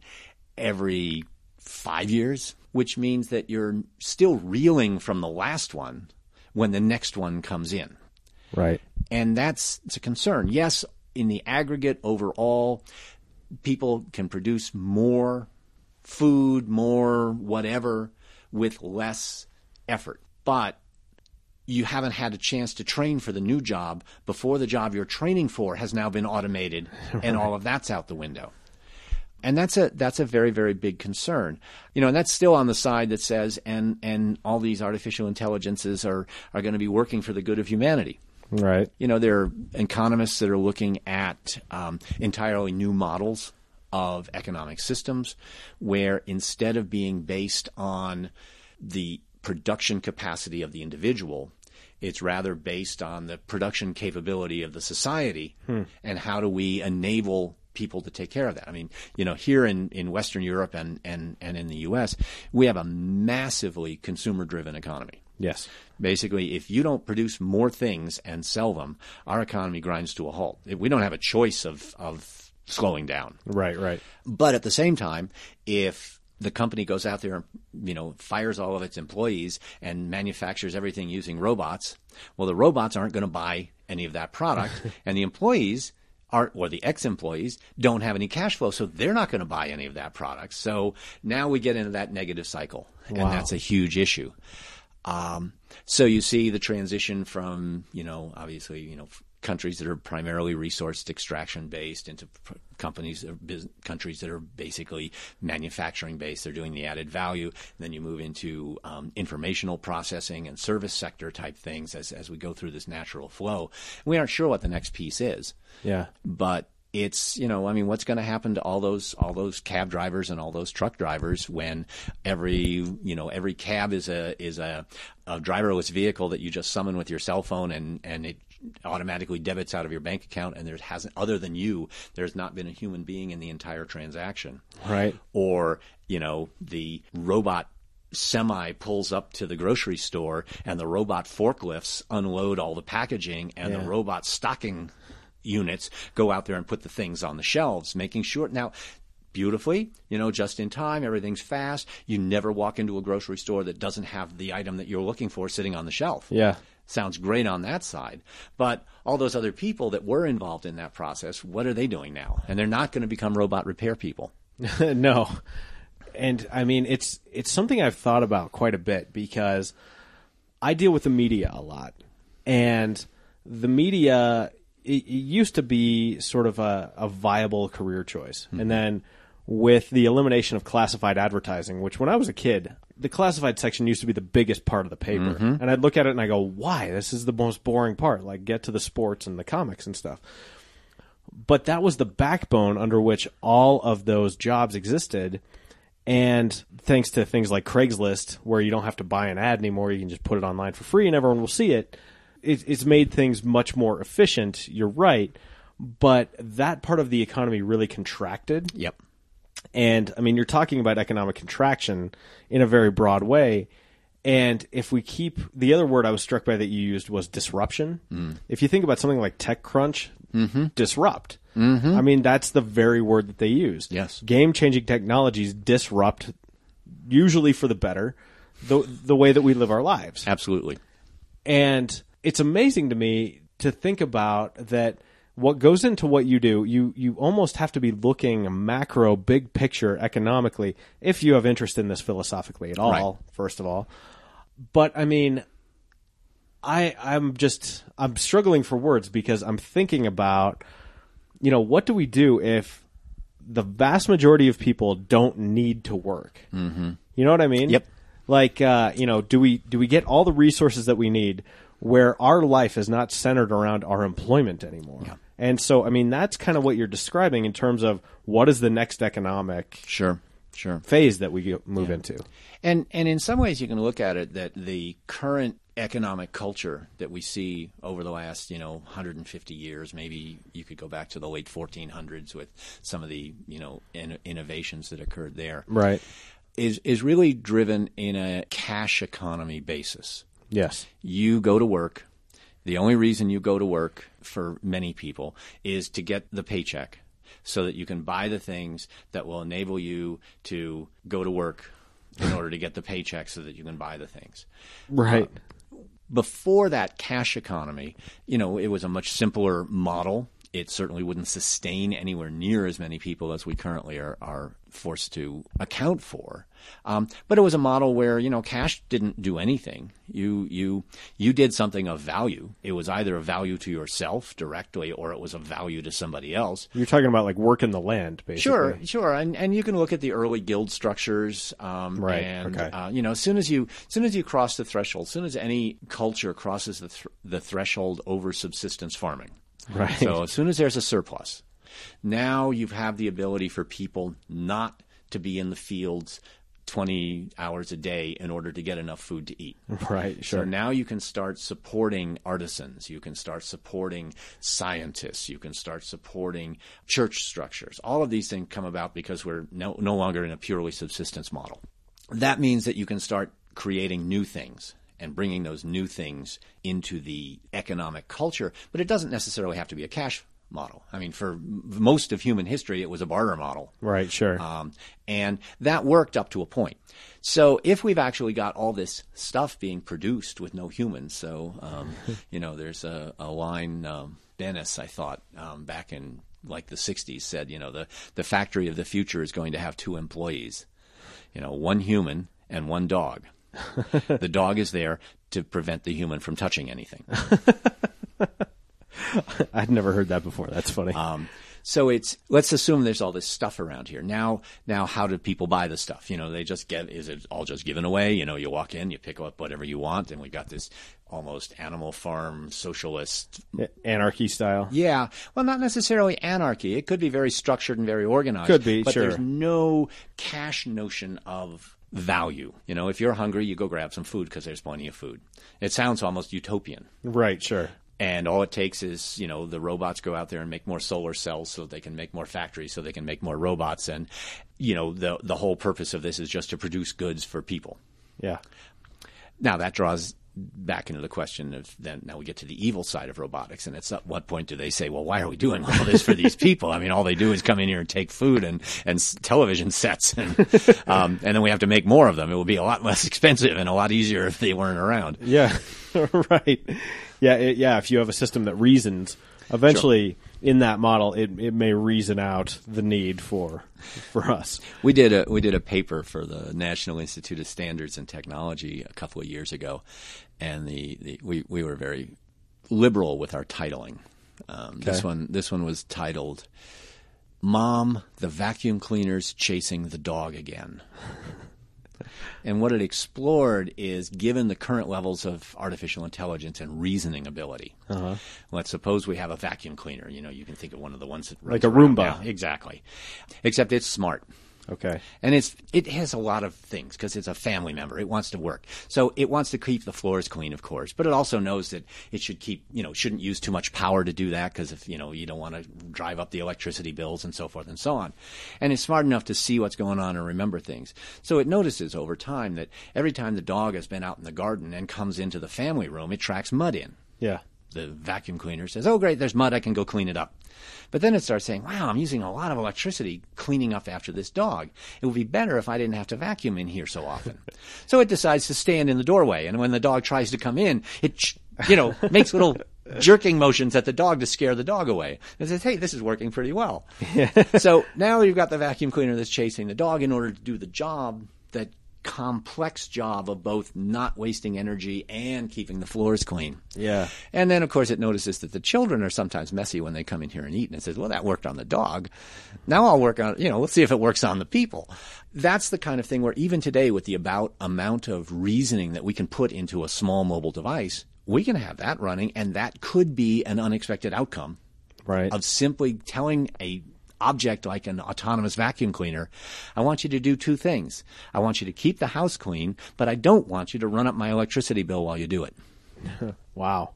every five years, which means that you're still reeling from the last one when the next one comes in. Right. And that's it's a concern. Yes, in the aggregate overall, people can produce more food, more whatever with less effort. But you haven't had a chance to train for the new job before the job you're training for has now been automated *laughs* and all of that's out the window. And that's a that's a very very big concern. You know, and that's still on the side that says and and all these artificial intelligences are are going to be working for the good of humanity. Right. You know, there are economists that are looking at um, entirely new models of economic systems where instead of being based on the production capacity of the individual, it's rather based on the production capability of the society hmm. and how do we enable people to take care of that. I mean, you know, here in, in Western Europe and, and, and in the US, we have a massively consumer driven economy. Yes. Basically, if you don't produce more things and sell them, our economy grinds to a halt. We don't have a choice of, of slowing down. Right. Right. But at the same time, if the company goes out there and you know fires all of its employees and manufactures everything using robots, well, the robots aren't going to buy any of that product, *laughs* and the employees are or the ex-employees don't have any cash flow, so they're not going to buy any of that product. So now we get into that negative cycle, and that's a huge issue. Um, so you see the transition from, you know, obviously, you know, countries that are primarily resource extraction based into companies, that bus- countries that are basically manufacturing based. They're doing the added value. And then you move into um, informational processing and service sector type things as, as we go through this natural flow. We aren't sure what the next piece is Yeah. but it's you know I mean what's going to happen to all those all those cab drivers and all those truck drivers when every you know every cab is a is a, a driverless vehicle that you just summon with your cell phone and and it automatically debits out of your bank account and there hasn't other than you there's not been a human being in the entire transaction Right. or you know the robot semi pulls up to the grocery store and the robot forklifts unload all the packaging and the robot stocking units go out there and put the things on the shelves making sure now beautifully you know just in time everything's fast you never walk into a grocery store that doesn't have the item that you're looking for sitting on the shelf Yeah. Sounds great on that side. But all those other people that were involved in that process, what are they doing now? And they're not going to become robot repair people. *laughs* no. And I mean it's it's something I've thought about quite a bit because I deal with the media a lot. And the media it, it used to be sort of a, a viable career choice. Mm-hmm. And then with the elimination of classified advertising, which when I was a kid, the classified section used to be the biggest part of the paper. Mm-hmm. And I'd look at it and I go, why? This is the most boring part. Like get to the sports and the comics and stuff but that was the backbone under which all of those jobs existed. And thanks to things like Craigslist, where you don't have to buy an ad anymore, you can just put it online for free and everyone will see it. it it's made things much more efficient. You're right. But that part of the economy really contracted. Yep. And I mean, you're talking about economic contraction in a very broad way. And if we keep the other word I was struck by that you used was disruption. Mm. If you think about something like TechCrunch, mm-hmm. disrupt. Mm-hmm. I mean, that's the very word that they use. Yes. Game changing technologies disrupt, usually for the better, the, the way that we live our lives. Absolutely. And it's amazing to me to think about that what goes into what you do, you, you almost have to be looking macro, big picture economically, if you have interest in this philosophically at all, Right. first of all. But I mean, I, I'm just, I'm struggling for words because I'm thinking about, you know, what do we do if the vast majority of people don't need to work? Mm-hmm. You know what I mean? Yep. Like, uh, you know, do we do we get all the resources that we need where our life is not centered around our employment anymore? And so, I mean, that's kind of what you're describing in terms of what is the next economic Sure. Sure. phase that we move into. And and in some ways, you can look at it that the current economic culture that we see over the last you know 150 years, maybe you could go back to the late 1400s with some of the you know in, innovations that occurred there, Right. is is really driven in a cash economy basis. Yes. You go to work. The only reason you go to work for many people is to get the paycheck so that you can buy the things that will enable you to go to work in *laughs* order to get the paycheck so that you can buy the things. Right. Uh, before that cash economy, you know, it was a much simpler model it certainly wouldn't sustain anywhere near as many people as we currently are, are forced to account for. Um, but it was a model where you know cash didn't do anything. You you you did something of value. It was either a value to yourself directly, or it was a value to somebody else. You're talking about like working the land, basically. Sure, sure, and and you can look at the early guild structures, um, Right, And okay. uh, you know, as soon as you, as soon as you cross the threshold, as soon as any culture crosses the th- the threshold over subsistence farming, Right. So as soon as there's a surplus, now you have the ability for people not to be in the fields. 20 hours a day in order to get enough food to eat. Right, So sure. now you can start supporting artisans. You can start supporting scientists. You can start supporting church structures. All of these things come about because we're no, no longer in a purely subsistence model. That means that you can start creating new things and bringing those new things into the economic culture, but it doesn't necessarily have to be a cash model. I mean, for most of human history, it was a barter model. Right, sure. Um, and that worked up to a point. So if we've actually got all this stuff being produced with no humans, so um, *laughs* you know, there's a, a line um, Dennis, I thought um, back in like the '60s, said, you know, the the factory of the future is going to have two employees, you know, one human and one dog. *laughs* the dog is there to prevent the human from touching anything. *laughs* I'd never heard that before. That's funny. Um, so it's let's assume there's all this stuff around here. Now, now, how do people buy the stuff? You know, they just get is it all just given away? You know, you walk in, you pick up whatever you want, and we got this almost animal farm socialist. Anarchy style. Yeah, well, not necessarily anarchy. It could be very structured and very organized. Could be, but sure. there's no cash notion of value. You know, if you're hungry, you go grab some food because there's plenty of food. It sounds almost utopian. Right, sure. And all it takes is, you know, the robots go out there and make more solar cells so they can make more factories, so they can make more robots. And, you know, the, the whole purpose of this is just to produce goods for people. Yeah. Now that draws back into the question of then now we get to the evil side of robotics and it's at what point do they say well why are we doing all this for these people i mean all they do is come in here and take food and and s- television sets and *laughs* um, and then we have to make more of them it would be a lot less *laughs* expensive and a lot easier if they weren't around Yeah, *laughs* right. Yeah, it, yeah. If you have a system that reasons, eventually in that model, it it may reason out the need for for us. We did a we did a paper for the National Institute of Standards and Technology a couple of years ago, and the, the we we were very liberal with our titling. Um, This one this one was titled "Mom, the vacuum cleaner's chasing the dog again." *laughs* And what it explored is given the current levels of artificial intelligence and reasoning ability. Uh-huh. Let's suppose we have a vacuum cleaner. You know, you can think of one of the ones that Like a Roomba. now. Exactly. Except it's smart. Okay. And it's it has a lot of things because it's a family member. It wants to work, so it wants to keep the floors clean, of course. But it also knows that it should keep you know shouldn't use too much power to do that because if you know you don't want to drive up the electricity bills and so forth and so on. And it's smart enough to see what's going on and remember things. So it notices over time that every time the dog has been out in the garden and comes into the family room, it tracks mud in Yeah. The vacuum cleaner says, "Oh, great, there's mud. I can go clean it up." But then it starts saying, "Wow, I'm using a lot of electricity cleaning up after this dog. It would be better if I didn't have to vacuum in here so often." *laughs* so it decides to stand in the doorway, and when the dog tries to come in, it you know *laughs* makes little jerking motions at the dog to scare the dog away. It says, "Hey, this is working pretty well." *laughs* so now you've got the vacuum cleaner that's chasing the dog in order to do the job that complex job of both not wasting energy and keeping the floors clean. Yeah. And then, of course, it notices that the children are sometimes messy when they come in here and eat. And it says, well, that worked on the dog. Now I'll work on, you know, let's see if it works on the people. That's the kind of thing where even today, with the about amount of reasoning that we can put into a small mobile device, we can have that running, and that could be an unexpected outcome Right. of simply telling a object like an autonomous vacuum cleaner, I want you to do two things. I want you to keep the house clean, but I don't want you to run up my electricity bill while you do it. *laughs* Wow.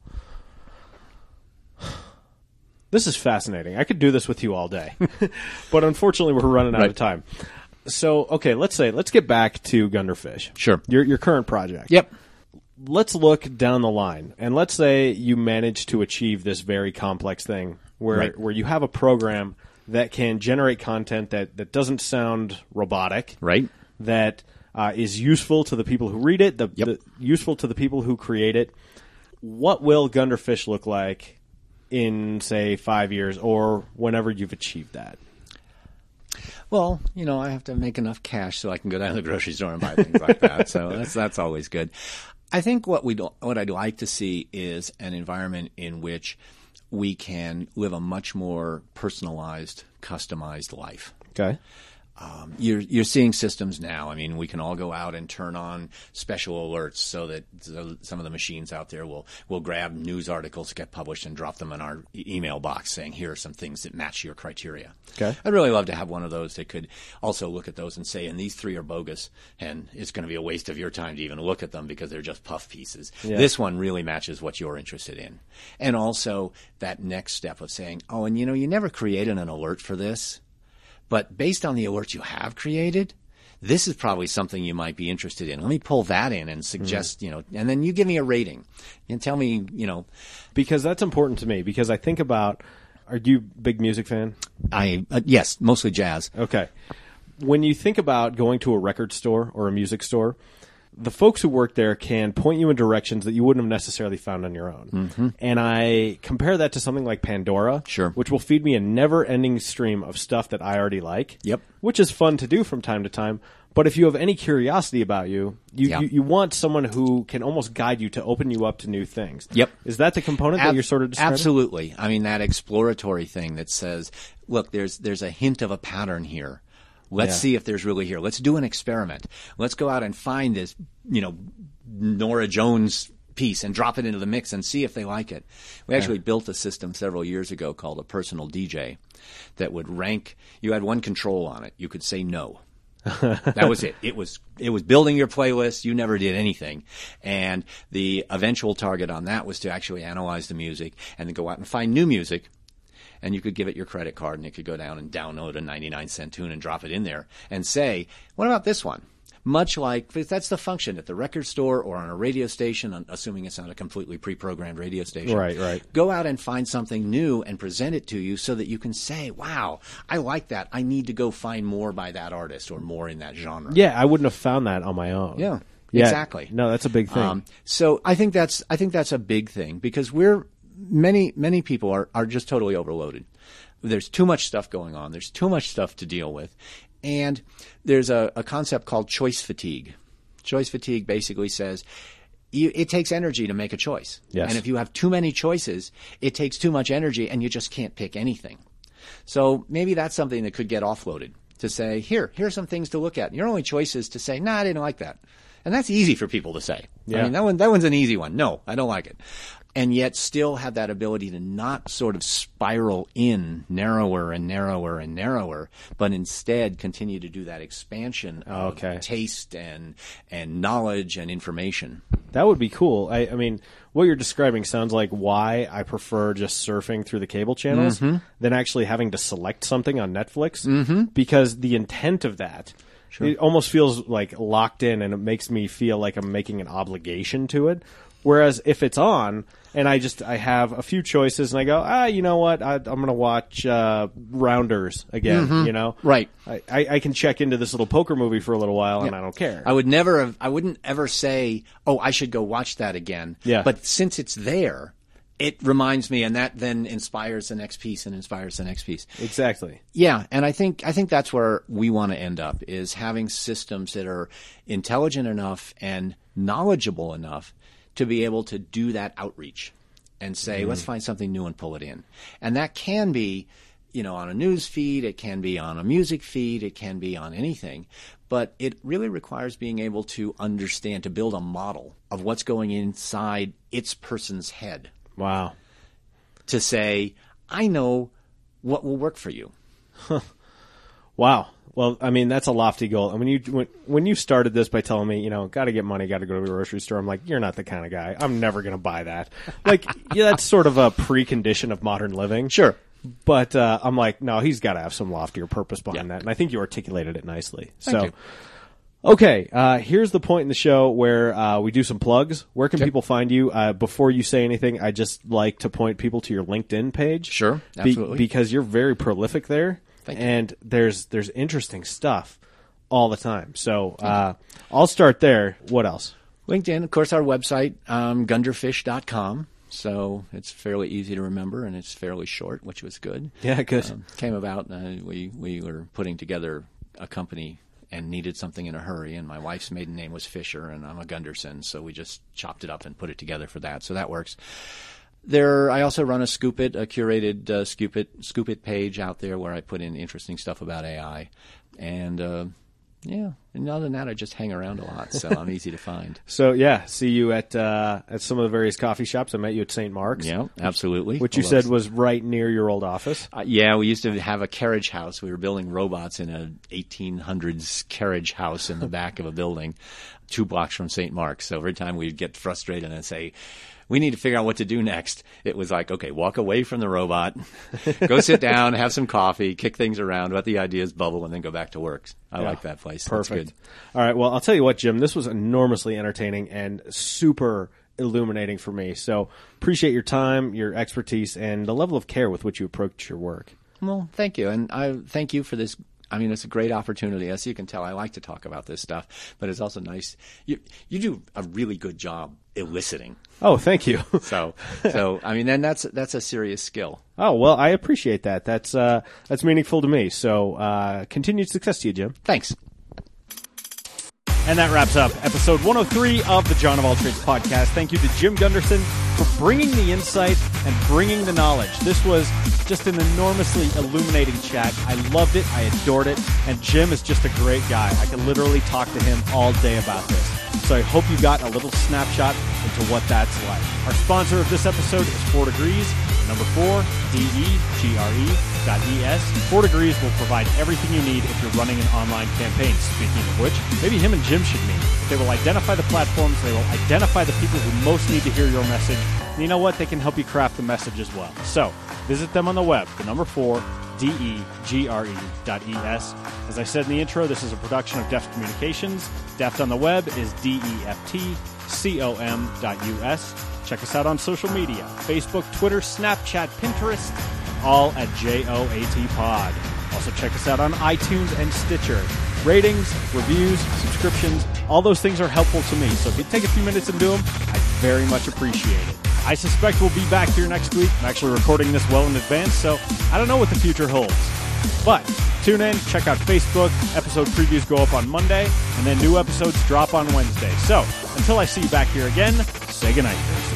This is fascinating. I could do this with you all day. *laughs* but unfortunately, we're running out of time. So, okay, let's say, let's get back to Gunderfish. Sure. Your, your current project. Yep. Let's look down the line. And let's say you manage to achieve this very complex thing where, Right. where you have a program that can generate content that, that doesn't sound robotic. Right. That uh, is useful to the people who read it, the, Yep. the useful to the people who create it. What will Gunderfish look like in say five years or whenever you've achieved that? Well, you know, I have to make enough cash so I can go down to the grocery store and buy things like that. So *laughs* that's that's always good. I think what we do, what I'd like to see is an environment in which we can live a much more personalized, customized life. Okay. Um, you're you're seeing systems now. I mean, we can all go out and turn on special alerts so that so some of the machines out there will will grab news articles that get published and drop them in our email box, saying here are some things that match your criteria. Okay. I'd really love to have one of those that could also look at those and say, and these three are bogus, and it's going to be a waste of your time to even look at them because they're just puff pieces. Yeah. This one really matches what you're interested in, and also that next step of saying, oh, and you know, you never created an alert for this. But based on the alerts you have created, this is probably something you might be interested in. Let me pull that in and suggest, you know, and then you give me a rating and tell me, you know, Because that's important to me. Because I think about, are you a big music fan? I uh, yes, mostly jazz. Okay. When you think about going to a record store or a music store, the folks who work there can point you in directions that you wouldn't have necessarily found on your own. Mm-hmm. And I compare that to something like Pandora, Sure. which will feed me a never-ending stream of stuff that I already like. Yep. Which is fun to do from time to time. But if you have any curiosity about you, you, Yeah. you, you want someone who can almost guide you to open you up to new things. Yep. Is that the component that you're sort of describing? Absolutely. I mean that exploratory thing that says, look, there's there's a hint of a pattern here. Let's Yeah. see if there's really here. Let's do an experiment. Let's go out and find this, you know, Norah Jones piece and drop it into the mix and see if they like it. We actually built a system several years ago called a personal DJ that would rank you had one control on it. You could say no. *laughs* that was it. It was it was building your playlist. You never did anything, and the eventual target on that was to actually analyze the music and then go out and find new music. And you could give it your credit card, and it could go down and download a 99 cent tune and drop it in there and say, "What about this one?" Much like that's the function at the record store or on a radio station, assuming it's not a completely pre-programmed radio station. Right, right. Go out and find something new and present it to you so that you can say, "Wow, I like that. I need to go find more by that artist or more in that genre." Yeah, I wouldn't have found that on my own. Yeah, Yeah, exactly. No, that's a big thing. Um, so I think that's I think that's a big thing because we're many many people are are just totally overloaded. There's too much stuff going on. There's too much stuff to deal with, and there's a, a concept called choice fatigue. Choice fatigue basically says. You, it takes energy to make a choice. Yes. And if you have too many choices, it takes too much energy and you just can't pick anything. So maybe that's something that could get offloaded to say, here, here's some things to look at. Your only choice is to say, nah, I didn't like that. And that's easy for people to say. Yeah. I mean, that one, that one's an easy one. No, I don't like it. And yet still have that ability to not sort of spiral in narrower and narrower and narrower, but instead continue to do that expansion of Okay. taste and, and knowledge and information. That would be cool. I, I mean, what you're describing sounds like why I prefer just surfing through the cable channels Mm-hmm. than actually having to select something on Netflix. Mm-hmm. Because the intent of that, it almost feels like locked in, and it makes me feel like I'm making an obligation to it. Whereas if it's on and I just I have a few choices and I go ah you know what I, I'm going to watch uh, Rounders again you know Mm-hmm. Right. I, I, I can check into this little poker movie for a little while and I don't care I would never have, I wouldn't ever say, oh, I should go watch that again. Yeah. But since it's there, it reminds me, and that then inspires the next piece and inspires the next piece. exactly Yeah, and I think I think that's where we want to end up is having systems that are intelligent enough and knowledgeable enough to be able to do that outreach and say, let's mm. find something new and pull it in. And that can be, you know, on a news feed, it can be on a music feed, it can be on anything, but it really requires being able to understand to build a model of what's going inside its person's head wow to say, I know what will work for you. *laughs* Wow. Well, I mean, that's a lofty goal. And when you when, when you started this by telling me, you know, got to get money, got to go to the grocery store, I'm like, you're not the kind of guy. I'm never going to buy that. Like, *laughs* yeah, that's sort of a precondition of modern living. Sure. But uh, I'm like, no, he's got to have some loftier purpose behind Yeah. that. And I think you articulated it nicely. Thank so, you. okay, uh, here's the point in the show where uh, we do some plugs. Where can people find you? Uh, before you say anything, I just like to point people to your LinkedIn page. Sure, Be- absolutely. because you're very prolific there, Thank you. and there's there's interesting stuff all the time. So uh, I'll start there. What else? LinkedIn, of course, our website, um, gunderfish.com. so it's fairly easy to remember, and it's fairly short, which was good. Yeah, good. Um, came about. Uh, we we were putting together a company and needed something in a hurry, and my wife's maiden name was Fisher, and I'm a Gunderson, so we just chopped it up and put it together for that. So that works. There, I also run a Scoop.it, a curated uh, Scoop.it Scoop It page out there where I put in interesting stuff about AI, and uh, yeah. And other than that, I just hang around a lot, so I'm easy to find. *laughs* So yeah, see you at uh, at some of the various coffee shops. I met you at St. Mark's. Yeah, absolutely. Which you Although said was right near your old office. Uh, yeah, we used to have a carriage house. We were building robots in a 1800s carriage house in the back of a building, two blocks from St. Mark's. So every time we'd get frustrated and say, we need to figure out what to do next. It was like, okay, walk away from the robot, *laughs* go sit down, have some coffee, kick things around, let the ideas bubble, and then go back to work. I Yeah. like that place. That's Perfect. good. All right. Well, I'll tell you what, Jim. This was enormously entertaining and super illuminating for me. So appreciate your time, your expertise, and the level of care with which you approach your work. Well, thank you, and I thank you for this. I mean, it's a great opportunity. As you can tell, I like to talk about this stuff, but it's also nice. You you do a really good job eliciting. Oh, thank you. *laughs* So, so I mean, then that's that's a serious skill. oh well, I appreciate that. That's uh, that's meaningful to me. So uh, continued success to you, Jim. Thanks. And that wraps up episode 103 of the John of All Trades podcast. Thank you to Jim Gunderson for bringing the insight and bringing the knowledge. This was just an enormously illuminating chat. I loved it. I adored it. And Jim is just a great guy. I could literally talk to him all day about this. So I hope you got a little snapshot into what that's like. Our sponsor of this episode is Four Degrees. Number four, D-E-G-R-E dot Four Degrees will provide everything you need if you're running an online campaign. Speaking of which, maybe him and Jim should meet. They will identify the platforms, they will identify the people who most need to hear your message. And you know what? They can help you craft the message as well. So visit them on the web, the number four, D-E-G-R-E dot E-S. As I said in the intro, this is a production of Deft Communications. Deft on the web is D-E-F-T C-O-M dot U-S. Check us out on social media Facebook, Twitter, Snapchat, Pinterest, all at JOAT Pod. Also, check us out on iTunes and Stitcher. Ratings, reviews, subscriptions, all those things are helpful to me. So if you take a few minutes and do them, I'd very much appreciate it. I suspect we'll be back here next week. I'm actually recording this well in advance, so I don't know what the future holds. But tune in, check out Facebook. Episode previews go up on Monday, and then new episodes drop on Wednesday. So until I see you back here again, say goodnight, Thursday.